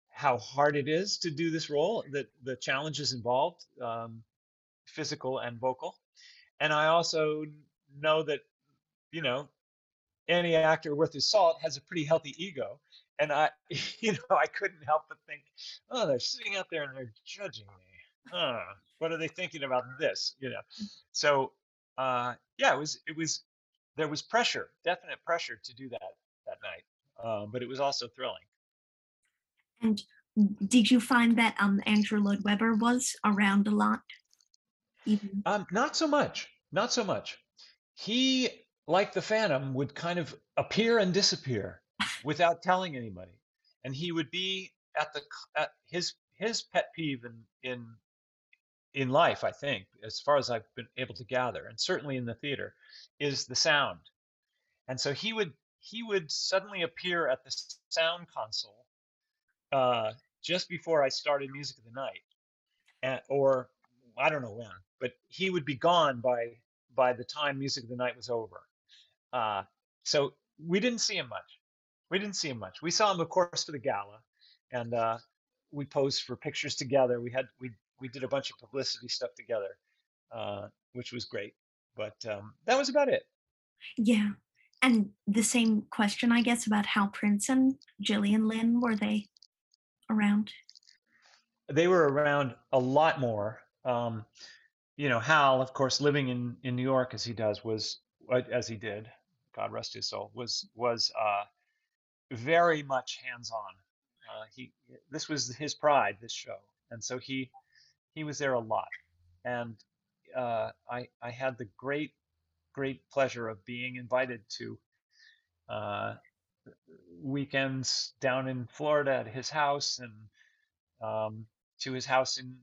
Speaker 3: how hard it is to do this role, that the challenges involved, um, physical and vocal. And I also know that, you know, any actor worth his salt has a pretty healthy ego. And I, you know, I couldn't help but think, oh, they're sitting out there and they're judging me. Huh, what are they thinking about this? You know, so uh, yeah, it was, it was, there was pressure, definite pressure to do that that night. Um, but it was also thrilling.
Speaker 2: And did you find that um Andrew Lloyd Webber was around a lot? Even
Speaker 3: Um, not so much, not so much. He, like the Phantom, would kind of appear and disappear without telling anybody, and he would be at the at his his pet peeve in in in life, I think, as far as I've been able to gather, and certainly in the theater, is the sound. And so he would he would suddenly appear at the sound console uh, just before I started Music of the Night, or I don't know when, but he would be gone by by the time Music of the Night was over. Uh, so we didn't see him much. we didn't see him much. We saw him, of course, for the gala, and uh, we posed for pictures together. We had we we did a bunch of publicity stuff together, uh, which was great. But um, that was about it.
Speaker 2: Yeah. And the same question, I guess, about Hal Prince and Gillian Lynne Were they around?
Speaker 3: They were around a lot more. Um, you know, Hal, of course, living in, in New York as he does, was uh, as he did, God rest his soul, was was uh, very much hands on. Uh, he this was his pride, this show, and so he he was there a lot. And uh, I I had the great great pleasure of being invited to uh, weekends down in Florida at his house and um, to his house in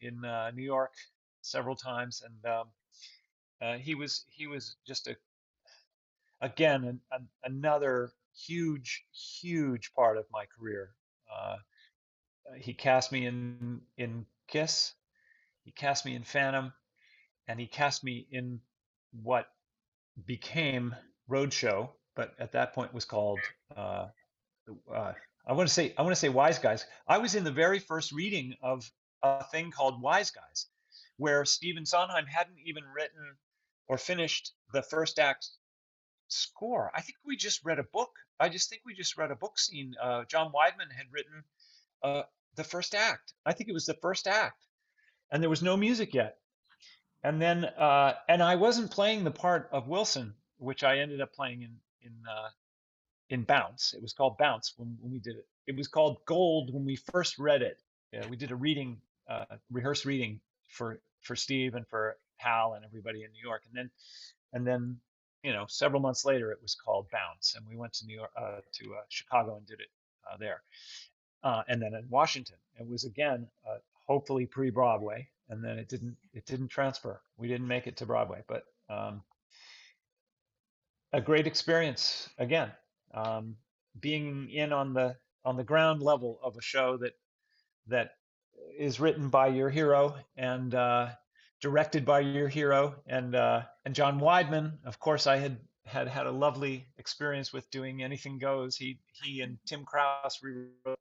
Speaker 3: in uh, New York several times, and um, uh, he was he was just a again an, an, another huge huge part of my career. Uh, he cast me in in Kiss, he cast me in Phantom, and he cast me in what became Roadshow, but at that point was called uh, uh, I want to say I want to say Wise Guys. I was in the very first reading of a thing called Wise Guys, where Stephen Sondheim hadn't even written or finished the first act score. I think we just read a book. I just think we just read a book scene. Uh, John Weidman had written uh, the first act. I think it was the first act, and there was no music yet. And then, uh, and I wasn't playing the part of Wilson, which I ended up playing in in uh, in Bounce. It was called Bounce when, when we did it. It was called Gold when we first read it. Yeah, we did a reading, uh, rehearsed reading for for Steve and for Hal and everybody in New York, and then and then you know several months later it was called Bounce, and we went to New York uh, to uh, Chicago and did it uh, there, uh, and then in Washington it was again hopefully pre Broadway, and then it didn't it didn't transfer. We didn't make it to Broadway, but um, a great experience again um, being in on the on the ground level of a show that that is written by your hero and uh, directed by your hero and uh, and John Weidman. Of course, I had had had a lovely experience with doing Anything Goes. He he and Tim Crouse rewrote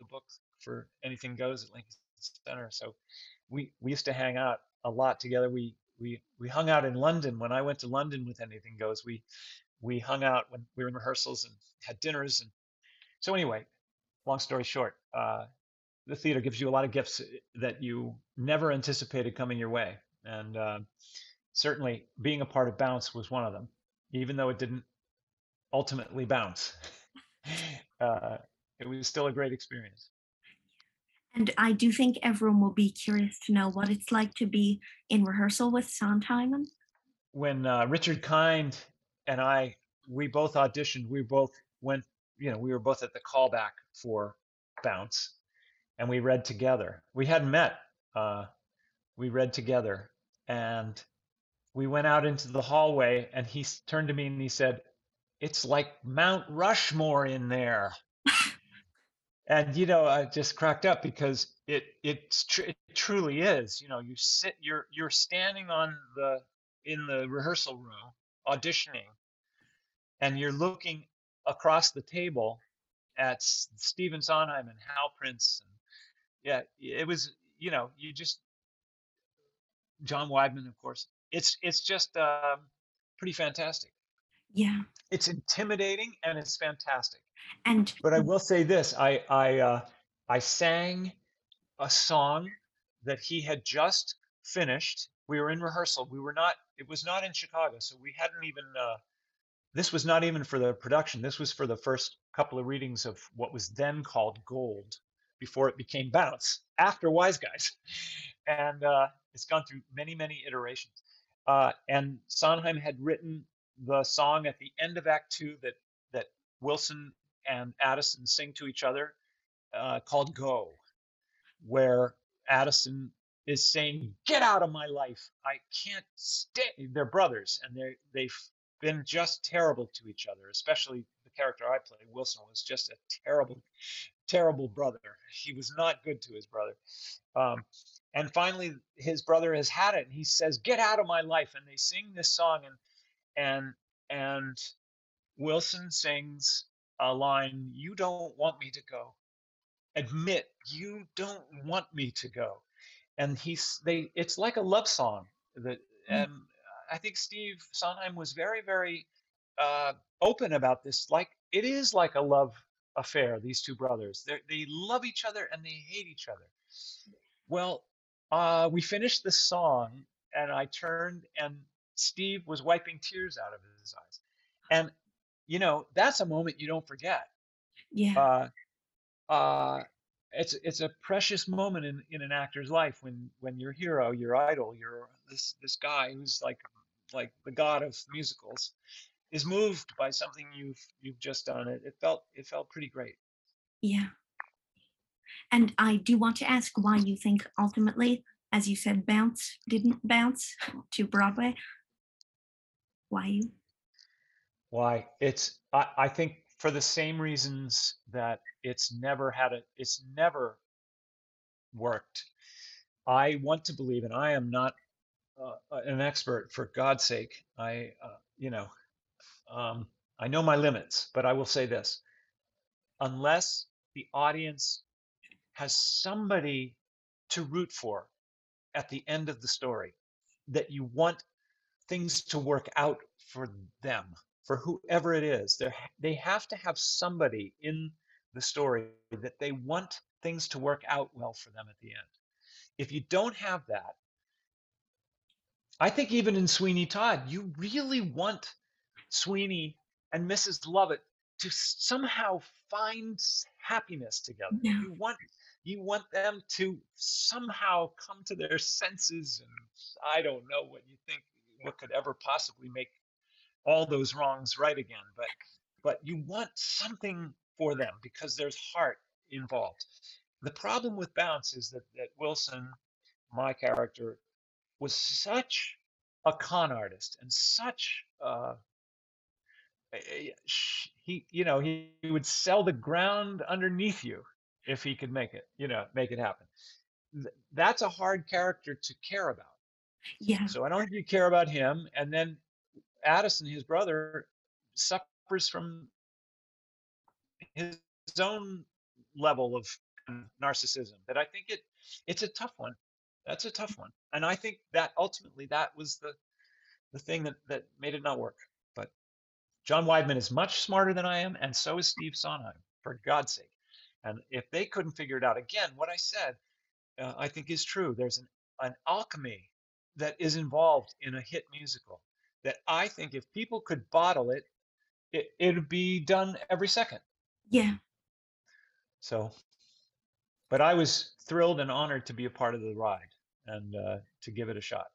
Speaker 3: the book for Anything Goes at Lincoln Center. So we we used to hang out a lot together. We we we hung out in London when I went to London with Anything Goes. We we hung out when we were in rehearsals and had dinners and so anyway long story short uh, the theater gives you a lot of gifts eh, that you never anticipated coming your way and uh, certainly being a part of bounce was one of them even though it didn't ultimately bounce uh, it was still a great experience
Speaker 2: and I do think everyone will be curious to know what it's like to be in rehearsal with Sondheim.
Speaker 3: When uh, Richard Kind and I, we both auditioned. We both went, you know, we were both at the callback for Bounce, and we read together. We hadn't met. Uh, we read together, and we went out into the hallway, and he turned to me and he said, "It's like Mount Rushmore in there." And you know, I just cracked up because it it's tr- it truly is. You know, you sit, you're you're standing on the in the rehearsal room auditioning and you're looking across the table at Stephen Sondheim and Hal Prince and yeah it was you know you just John Weidman of course it's it's just um, pretty fantastic
Speaker 2: yeah
Speaker 3: it's intimidating and it's fantastic
Speaker 2: and
Speaker 3: but I will say this I I uh, I sang a song that he had just finished we were in rehearsal. We were not. It was not in Chicago, so we hadn't even. Uh, this was not even for the production. This was for the first couple of readings of what was then called Gold, before it became Bounce. After Wise Guys, and uh, it's gone through many, many iterations. Uh, and Sondheim had written the song at the end of Act Two that that Wilson and Addison sing to each other, uh, called "Go," where Addison is saying, "Get out of my life! I can't stay." They're brothers, and they they've been just terrible to each other. Especially the character I play, Wilson, was just a terrible, terrible brother. He was not good to his brother. Um, and finally, his brother has had it, and he says, "Get out of my life!" And they sing this song, and and and Wilson sings a line, "You don't want me to go." Admit you don't want me to go, and he's they. It's like a love song that,
Speaker 1: Mm.
Speaker 3: and I think Steve Sondheim was very, very uh, open about this. Like it is like a love affair. These two brothers, they they love each other and they hate each other. Well, uh, we finished the song, and I turned, and Steve was wiping tears out of his eyes, and you know that's a moment you don't forget.
Speaker 1: Yeah.
Speaker 3: Uh, uh, it's it's a precious moment in, in an actor's life when when your hero, your idol, your this this guy who's like like the god of musicals is moved by something you've you've just done. It it felt it felt pretty great.
Speaker 1: Yeah. And I do want to ask why you think ultimately, as you said, bounce didn't bounce to Broadway. Why?
Speaker 3: Why? It's I, I think for the same reasons that it's never had a it's never worked. I want to believe, and I am not uh, an expert for God's sake. I uh, you know um, I know my limits, but I will say this: unless the audience has somebody to root for at the end of the story, that you want things to work out for them, for whoever it is. They they have to have somebody in the story that they want things to work out well for them at the end. If you don't have that, I think even in Sweeney Todd, you really want Sweeney and Mrs. Lovett to somehow find happiness together.
Speaker 1: Yeah.
Speaker 3: You want you want them to somehow come to their senses and I don't know what you think what could ever possibly make all those wrongs right again, but but you want something for them because there's heart involved. The problem with Bounce is that, that Wilson, my character, was such a con artist and such uh, he you know he, he would sell the ground underneath you if he could make it you know make it happen that's a hard character to care about
Speaker 1: Yeah.
Speaker 3: so i don't think you care about him and then addison his brother suffers from his own level of narcissism that i think it it's a tough one that's a tough one and i think that ultimately that was the the thing that that made it not work but john weidman is much smarter than i am and so is steve sondheim for god's sake and if they couldn't figure it out again what i said uh, i think is true there's an, an alchemy that is involved in a hit musical that i think if people could bottle it, it it'd be done every second
Speaker 1: Yeah.
Speaker 3: so but i was thrilled and honored to be a part of the ride and uh, to give it a shot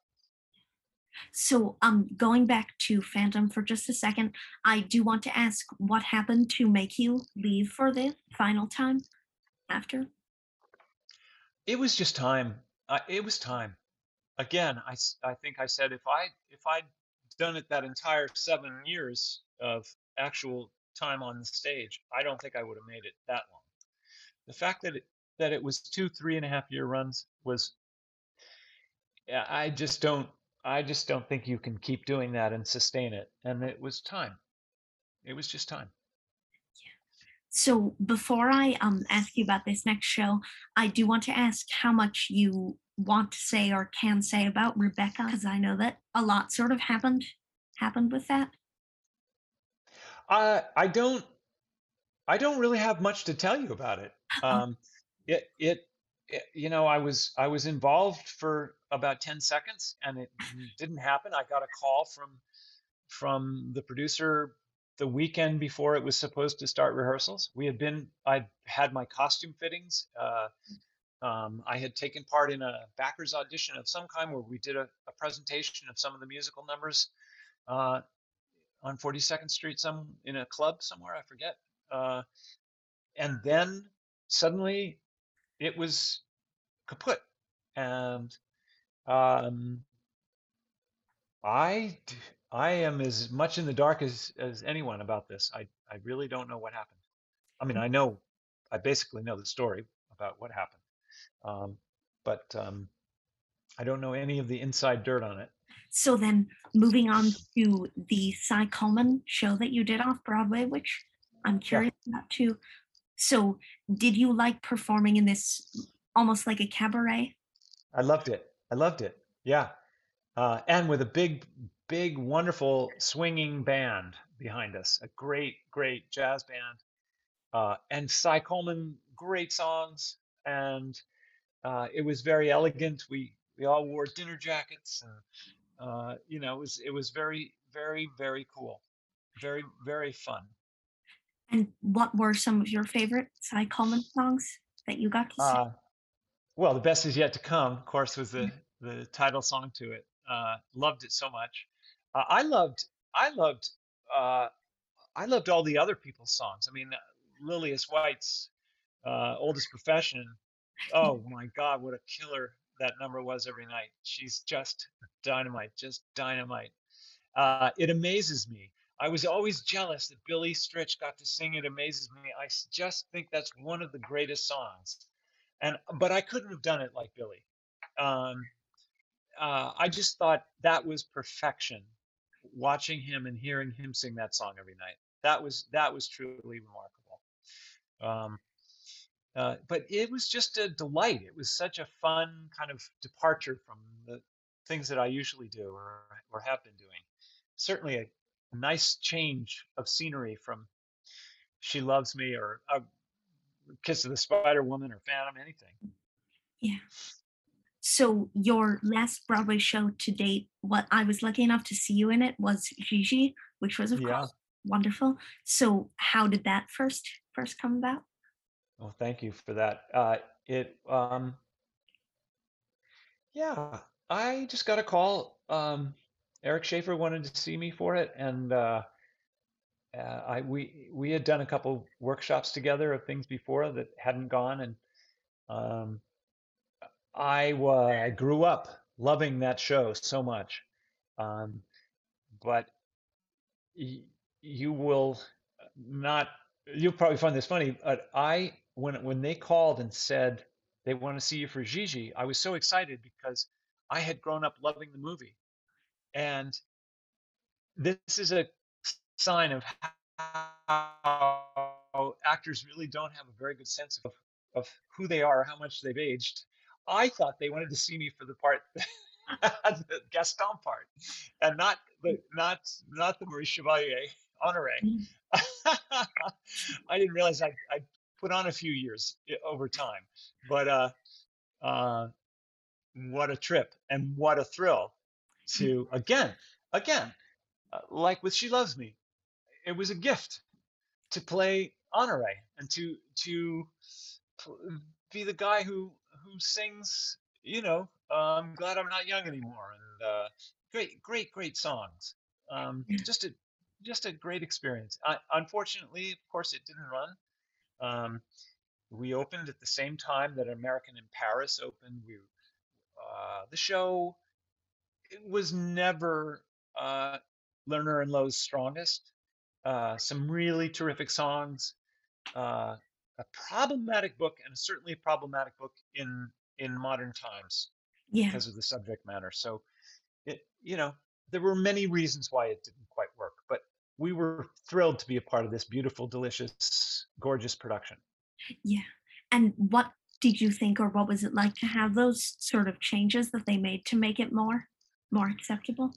Speaker 1: So, um, going back to Phantom for just a second, I do want to ask what happened to make you leave for the final time after?
Speaker 3: it was just time uh, it was time again I, I think i said if i if i'd done it that entire seven years of actual time on the stage i don't think i would have made it that long. The fact that it that it was two three and a half year runs was yeah, i just don't i just don't think you can keep doing that and sustain it. And it was time. It was just time
Speaker 1: So, before I um ask you about this next show, I do want to ask how much you want to say or can say about Rebecca, because I know that a lot sort of happened happened with that.
Speaker 3: I I don't I don't really have much to tell you about it.
Speaker 1: Oh,
Speaker 3: Um, it, it it you know I was I was involved for about 10 seconds and it didn't happen. I got a call from from the producer the weekend before it was supposed to start rehearsals. We had been I had my costume fittings. Uh, um, I had taken part in a backers audition of some kind where we did a, a presentation of some of the musical numbers. Uh, on 42nd Street, some in a club somewhere, I forget. Uh, and then suddenly it was kaput, and um, I I am as much in the dark as as anyone about this. I I really don't know what happened. I mean, I know I basically know the story about what happened, um, but um, I don't know any of the inside dirt on it.
Speaker 1: So then, moving on to the Cy Coleman show that you did off Broadway, which
Speaker 2: I'm curious about too. So, did you like performing in this almost like a cabaret?
Speaker 3: I loved it. I loved it. Yeah. Uh, and with a big, big, wonderful swinging band behind us, a great, great jazz band. Uh, and Cy Coleman, great songs. And uh, it was very elegant. We we all wore dinner jackets. And, uh, you know, it was it was very, very, very cool. Very, very fun.
Speaker 2: And what were some of your favorite Cy Coleman songs that you got to sing?
Speaker 3: Uh, well, the best is yet to come. Of course, was the
Speaker 2: Mm.
Speaker 3: the title song to it. Uh, loved it so much. Uh, I loved I loved uh, I loved all the other people's songs. I mean, uh, Lillias White's uh, oldest profession. Oh my God, what a killer that number was every night. She's just dynamite, just dynamite. Uh, it amazes me. I was always jealous that Billy Stritch got to sing. It amazes me. I just think that's one of the greatest songs. And but I couldn't have done it like Billy. Um, uh, I just thought that was perfection. Watching him and hearing him sing that song every night. That was that was truly remarkable. Um, uh, but it was just a delight. It was such a fun kind of departure from the things that I usually do or or have been doing. Certainly a, a nice change of scenery from She Loves Me or uh, Kiss of the Spider Woman or Phantom, anything.
Speaker 2: Yeah. So your last Broadway show to date, what I was lucky enough to see you in it was Gigi, which was of
Speaker 3: Yeah.
Speaker 2: course wonderful. So how did that first first come about?
Speaker 3: Well, thank you for that. Uh, it, um, yeah, I just got a call. Um, Eric Schaeffer wanted to see me for it, and uh, uh, I we we had done a couple workshops together of things before that hadn't gone, and um, I wa I grew up loving that show so much. Um, but y you will not you'll probably find this funny but i when when they called and said they want to see you for Gigi I was so excited because I had grown up loving the movie and this is a sign of how actors really don't have a very good sense of of who they are how much they've aged I thought they wanted to see me for the part the Gaston part and not the not not the Maurice Chevalier Honore.
Speaker 2: Mm.
Speaker 3: I didn't realize I I put on a few years over time, but uh, uh, what a trip and what a thrill to again, again, uh, like with She Loves Me, it was a gift to play Honore and to to be the guy who who sings. You know, I'm glad I'm not young anymore, and uh, great, great, great songs. Um, just a just a great experience. I, unfortunately, of course, it didn't run. Um, we opened at the same time that American in Paris opened. We uh, the show it was never uh, Lerner and Loewe's strongest. Uh, some really terrific songs, uh, a problematic book, and certainly a problematic book in in modern times
Speaker 2: Yeah.
Speaker 3: because of the subject matter. So it, you know, there were many reasons why it didn't quite work, but we were thrilled to be a part of this beautiful, delicious, gorgeous production.
Speaker 2: Yeah. And what did you think or what was it like to have those sort of changes that they made to make it more more acceptable?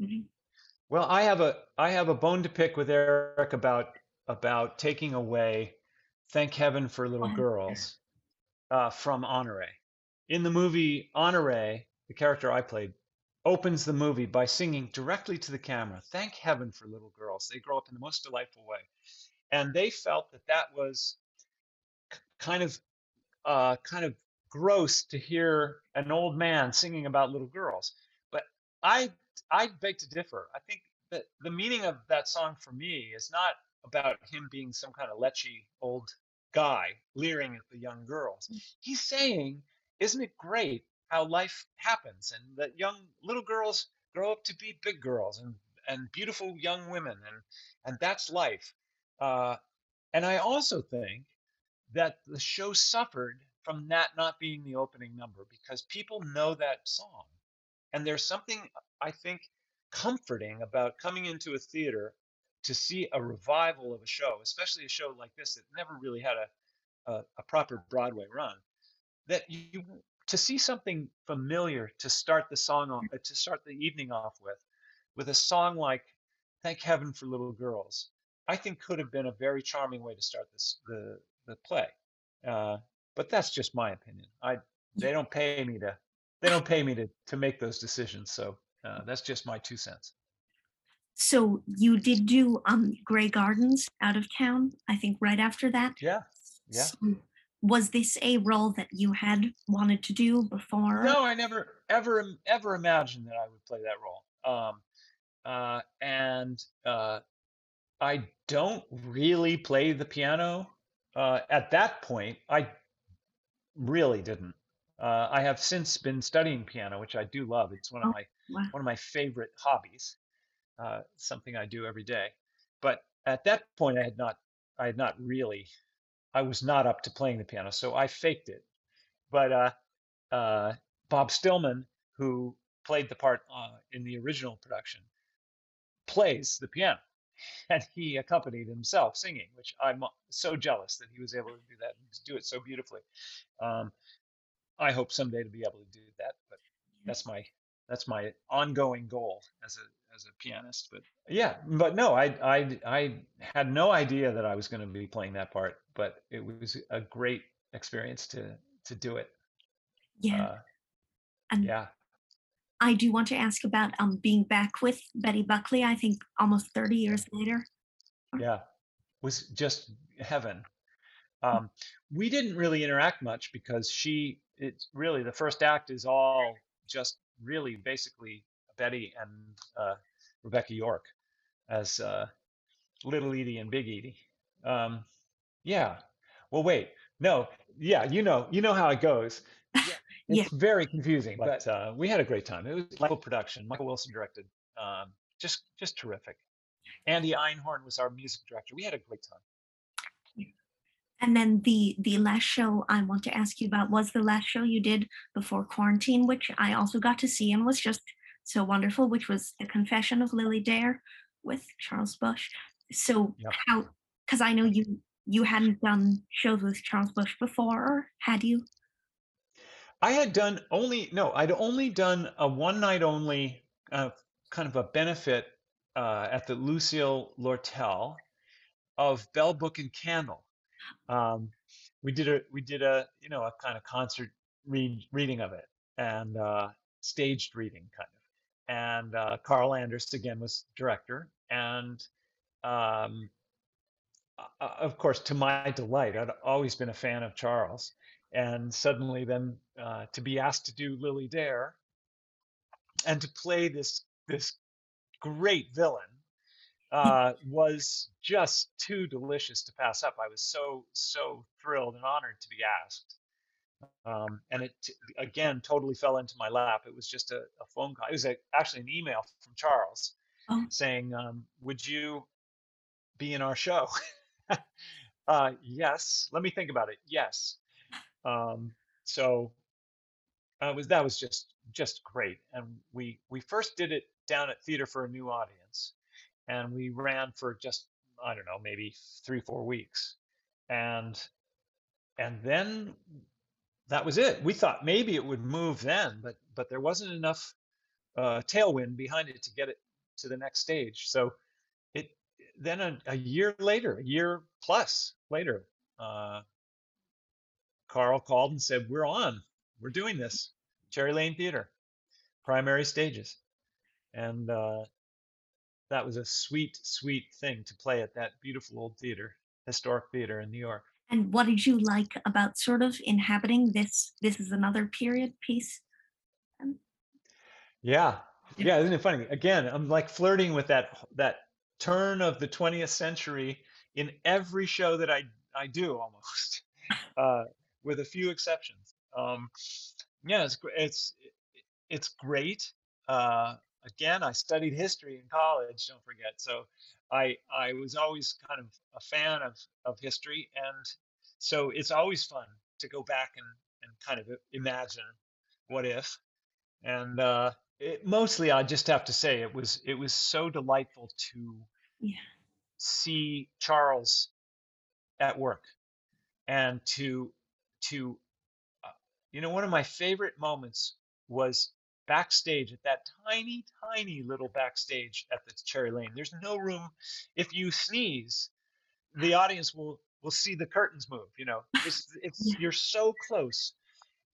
Speaker 2: Mhm.
Speaker 3: Well, I have a I have a bone to pick with Eric about about taking away "Thank Heaven for Little Girls" uh, from Honore. In the movie Honore, the character I played opens the movie by singing directly to the camera, "Thank Heaven for Little Girls." They grow up in the most delightful way, and they felt that that was kind of uh, kind of gross to hear an old man singing about little girls. But I I beg to differ. I think that the meaning of that song for me is not about him being some kind of lechy old guy leering at the young girls. He's saying, isn't it great how life happens and that young little girls grow up to be big girls and and beautiful young women and and that's life. Uh, and I also think that the show suffered from that not being the opening number because people know that song. And there's something I think comforting about coming into a theater to see a revival of a show, especially a show like this that never really had a, a, a proper Broadway run, that you to see something familiar to start the song off, uh, to start the evening off with, with a song like "Thank Heaven for Little Girls," I think could have been a very charming way to start this the the play. Uh, but that's just my opinion. I they don't pay me to they don't pay me to to make those decisions, so uh, that's just my two cents.
Speaker 2: So you did do um Grey Gardens out of town, I think right after that.
Speaker 3: Yeah, yeah.
Speaker 2: So was this a role that you had wanted to do before?
Speaker 3: No, I never ever ever imagined that I would play that role. Um, uh, and uh, I don't really play the piano. Uh, at that point, I really didn't. Uh, I have since been studying piano, which I do love. It's one of
Speaker 2: Oh,
Speaker 3: my
Speaker 2: wow.
Speaker 3: one of my favorite hobbies. Uh, something I do every day. But at that point, I had not I had not really I was not up to playing the piano, so I faked it. But uh, uh, Bob Stillman, who played the part uh, in the original production, plays the piano, and he accompanied himself singing, which I'm so jealous that he was able to do that and do it so beautifully. Um, I hope someday to be able to do that, but that's my that's my ongoing goal as a as a pianist. But yeah, but no, I I I had no idea that I was going to be playing that part, but it was a great experience to to do it.
Speaker 2: Yeah.
Speaker 3: Uh,
Speaker 2: and
Speaker 3: yeah,
Speaker 2: I do want to ask about um being back with Betty Buckley, I think almost 30 years later.
Speaker 3: yeah, was just heaven. Um, we didn't really interact much because she it's really the first act is all just really basically Betty and uh, Rebecca York as uh, Little Edie and Big Edie. Um, yeah. Well, wait. No. Yeah. You know. You know how it goes. Yeah.
Speaker 2: Yeah.
Speaker 3: It's very confusing, but uh, we had a great time. It was a Michael production. Michael Wilson directed. Um, just just terrific. Andy Einhorn was our music director. We had a great time.
Speaker 2: And then the the last show I want to ask you about was the last show you did before quarantine, which I also got to see and was just so wonderful, which was The Confession of Lily Dare with Charles Busch. So
Speaker 3: Yep.
Speaker 2: how because I know you you hadn't done shows with Charles Busch before, had you?
Speaker 3: I had done only no, I'd only done a one night only uh, kind of a benefit uh, at the Lucille Lortel of Bell Book and Candle. Um, we did a we did a you know a kind of concert read, reading of it and uh, staged reading kind of. And uh, Carl Andress again was director and um, uh, of course, to my delight, I'd always been a fan of Charles, and suddenly then uh, to be asked to do Lily Dare and to play this this great villain uh, was just too delicious to pass up. I was so so thrilled and honored to be asked, um, and it again totally fell into my lap. It was just a, a phone call. It was a, actually an email from Charles
Speaker 2: Oh.
Speaker 3: saying, um, "Would you be in our show?" uh, yes. Let me think about it. Yes. Um, so uh, it was that was just just great, and we we first did it down at Theater for a New Audience, and we ran for just I don't know maybe three four weeks, and and then that was it. We thought maybe it would move then, but but there wasn't enough uh, tailwind behind it to get it to the next stage. So it then a, a year later, a year plus later, uh, Carl called and said, "We're on. We're doing this. Cherry Lane Theater, primary stages," and uh, that was a sweet, sweet thing to play at that beautiful old theater, historic theater in New York.
Speaker 2: And what did you like about sort of inhabiting this? This is another period piece. Um,
Speaker 3: Yeah,
Speaker 2: Yeah.
Speaker 3: isn't it funny? Again, I'm like flirting with that that turn of the 20th century in every show that I I do almost, uh, with a few exceptions. Um, yeah, it's it's it's great. Uh, again, I studied history in college. Don't forget. So I I was always kind of a fan of of history, and so it's always fun to go back and and kind of imagine what if. And uh, it, mostly, I just have to say it was it was so delightful to
Speaker 2: Yeah.
Speaker 3: see Charles at work and to to uh, you know one of my favorite moments was backstage at that tiny tiny little backstage at the cherry lane. There's no room. If you sneeze the audience will will see the curtains move you know? It's, it's you're so close.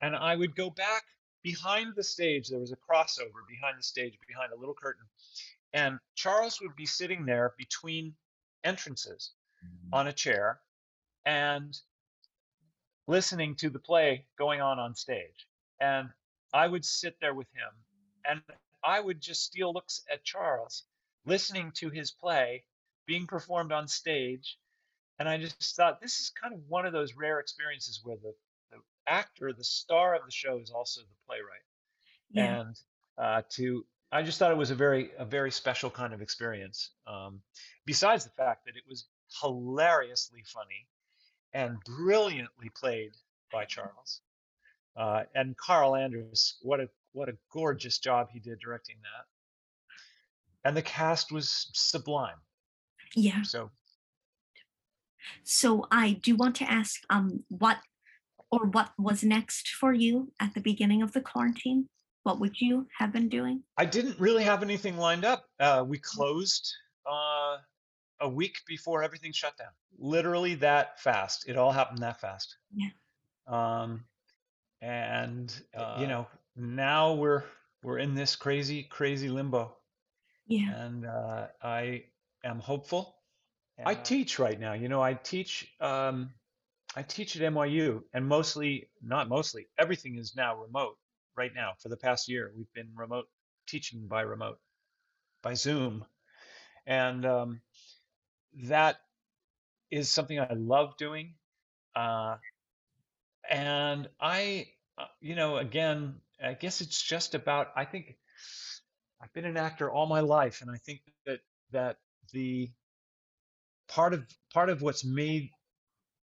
Speaker 3: And i would go back behind the stage. There was a crossover behind the stage behind a little curtain. And charles would be sitting there between entrances mm-hmm. on a chair and listening to the play going on on stage. And I would sit there with him and I would just steal looks at Charles, listening to his play being performed on stage. And I just thought this is kind of one of those rare experiences where the, the actor, the star of the show, is also the playwright.
Speaker 1: Yeah.
Speaker 3: And uh, to, I just thought it was a very, a very special kind of experience. Um, besides the fact that it was hilariously funny and brilliantly played by Charles. Uh, and Carl Andress, what a what a gorgeous job he did directing that. And the cast was sublime.
Speaker 1: Yeah.
Speaker 3: So
Speaker 1: So I do want to ask um what or what was next for you at the beginning of the quarantine? What would you have been doing?
Speaker 3: I didn't really have anything lined up. Uh, we closed uh, a week before everything shut down. Literally that fast. It all happened that fast.
Speaker 1: Yeah.
Speaker 3: Um, and uh, you know now we're we're in this crazy crazy limbo.
Speaker 1: Yeah.
Speaker 3: and uh, I am hopeful. I teach right now. You know, I teach. Um, I teach at NYU, and mostly, not mostly, everything is now remote. Right now, for the past year, we've been remote teaching by remote, by Zoom, and um, that is something I love doing. Uh, and I, uh, you know, again, I guess it's just about. I think I've been an actor all my life, and I think that that the part of part of what's made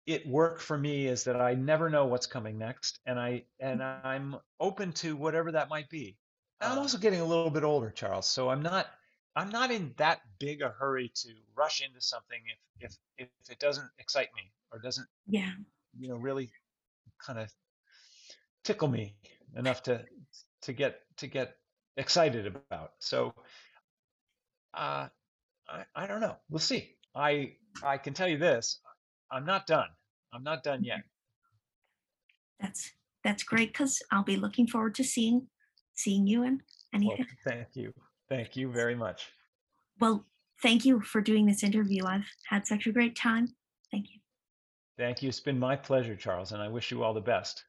Speaker 3: it work for me is that I never know what's coming next, and I and I'm open to whatever that might be. And I'm also getting a little bit older, Charles, so I'm not I'm not in that big a hurry to rush into something if if if it doesn't excite me or doesn't
Speaker 1: Yeah.
Speaker 3: you know really kind of tickle me enough to to get to get excited about. So uh, I I don't know. We'll see. I I can tell you this. I'm not done. I'm not done yet.
Speaker 1: That's that's great because I'll be looking forward to seeing seeing you
Speaker 3: Well,
Speaker 1: anything.
Speaker 3: thank you. Thank you very much.
Speaker 1: Well, thank you for doing this interview. I've had such a great time. Thank you.
Speaker 3: Thank you. It's been my pleasure, Charles, and I wish you all the best.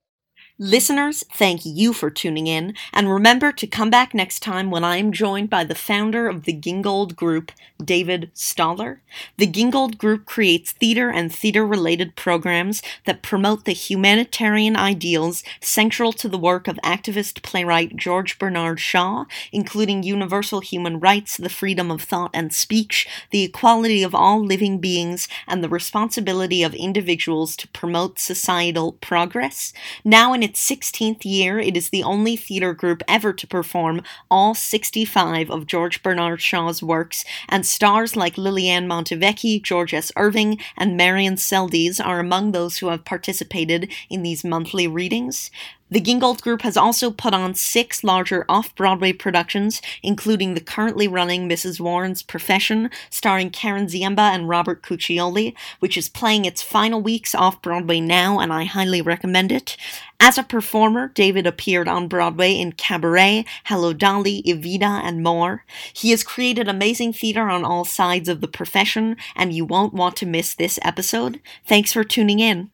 Speaker 1: Listeners, thank you for tuning in, and remember to come back next time when I am joined by the founder of the Gingold Group, David Staller. The Gingold Group creates theater and theater related programs that promote the humanitarian ideals central to the work of activist playwright George Bernard Shaw, including universal human rights, the freedom of thought and speech, the equality of all living beings, and the responsibility of individuals to promote societal progress. Now in its 16th year, it is the only theater group ever to perform all 65 of George Bernard Shaw's works, and stars like Liliane Montevecchi, George S. Irving, and Marion Seldes are among those who have participated in these monthly readings. The Gingold Group has also put on six larger off Broadway productions, including the currently running Mrs. Warren's Profession, starring Karen Ziemba and Robert Cuccioli, which is playing its final weeks off Broadway now, and I highly recommend it. As a performer, David appeared on Broadway in Cabaret, Hello Dolly, Evita, and more. He has created amazing theater on all sides of the profession, and you won't want to miss this episode. Thanks for tuning in.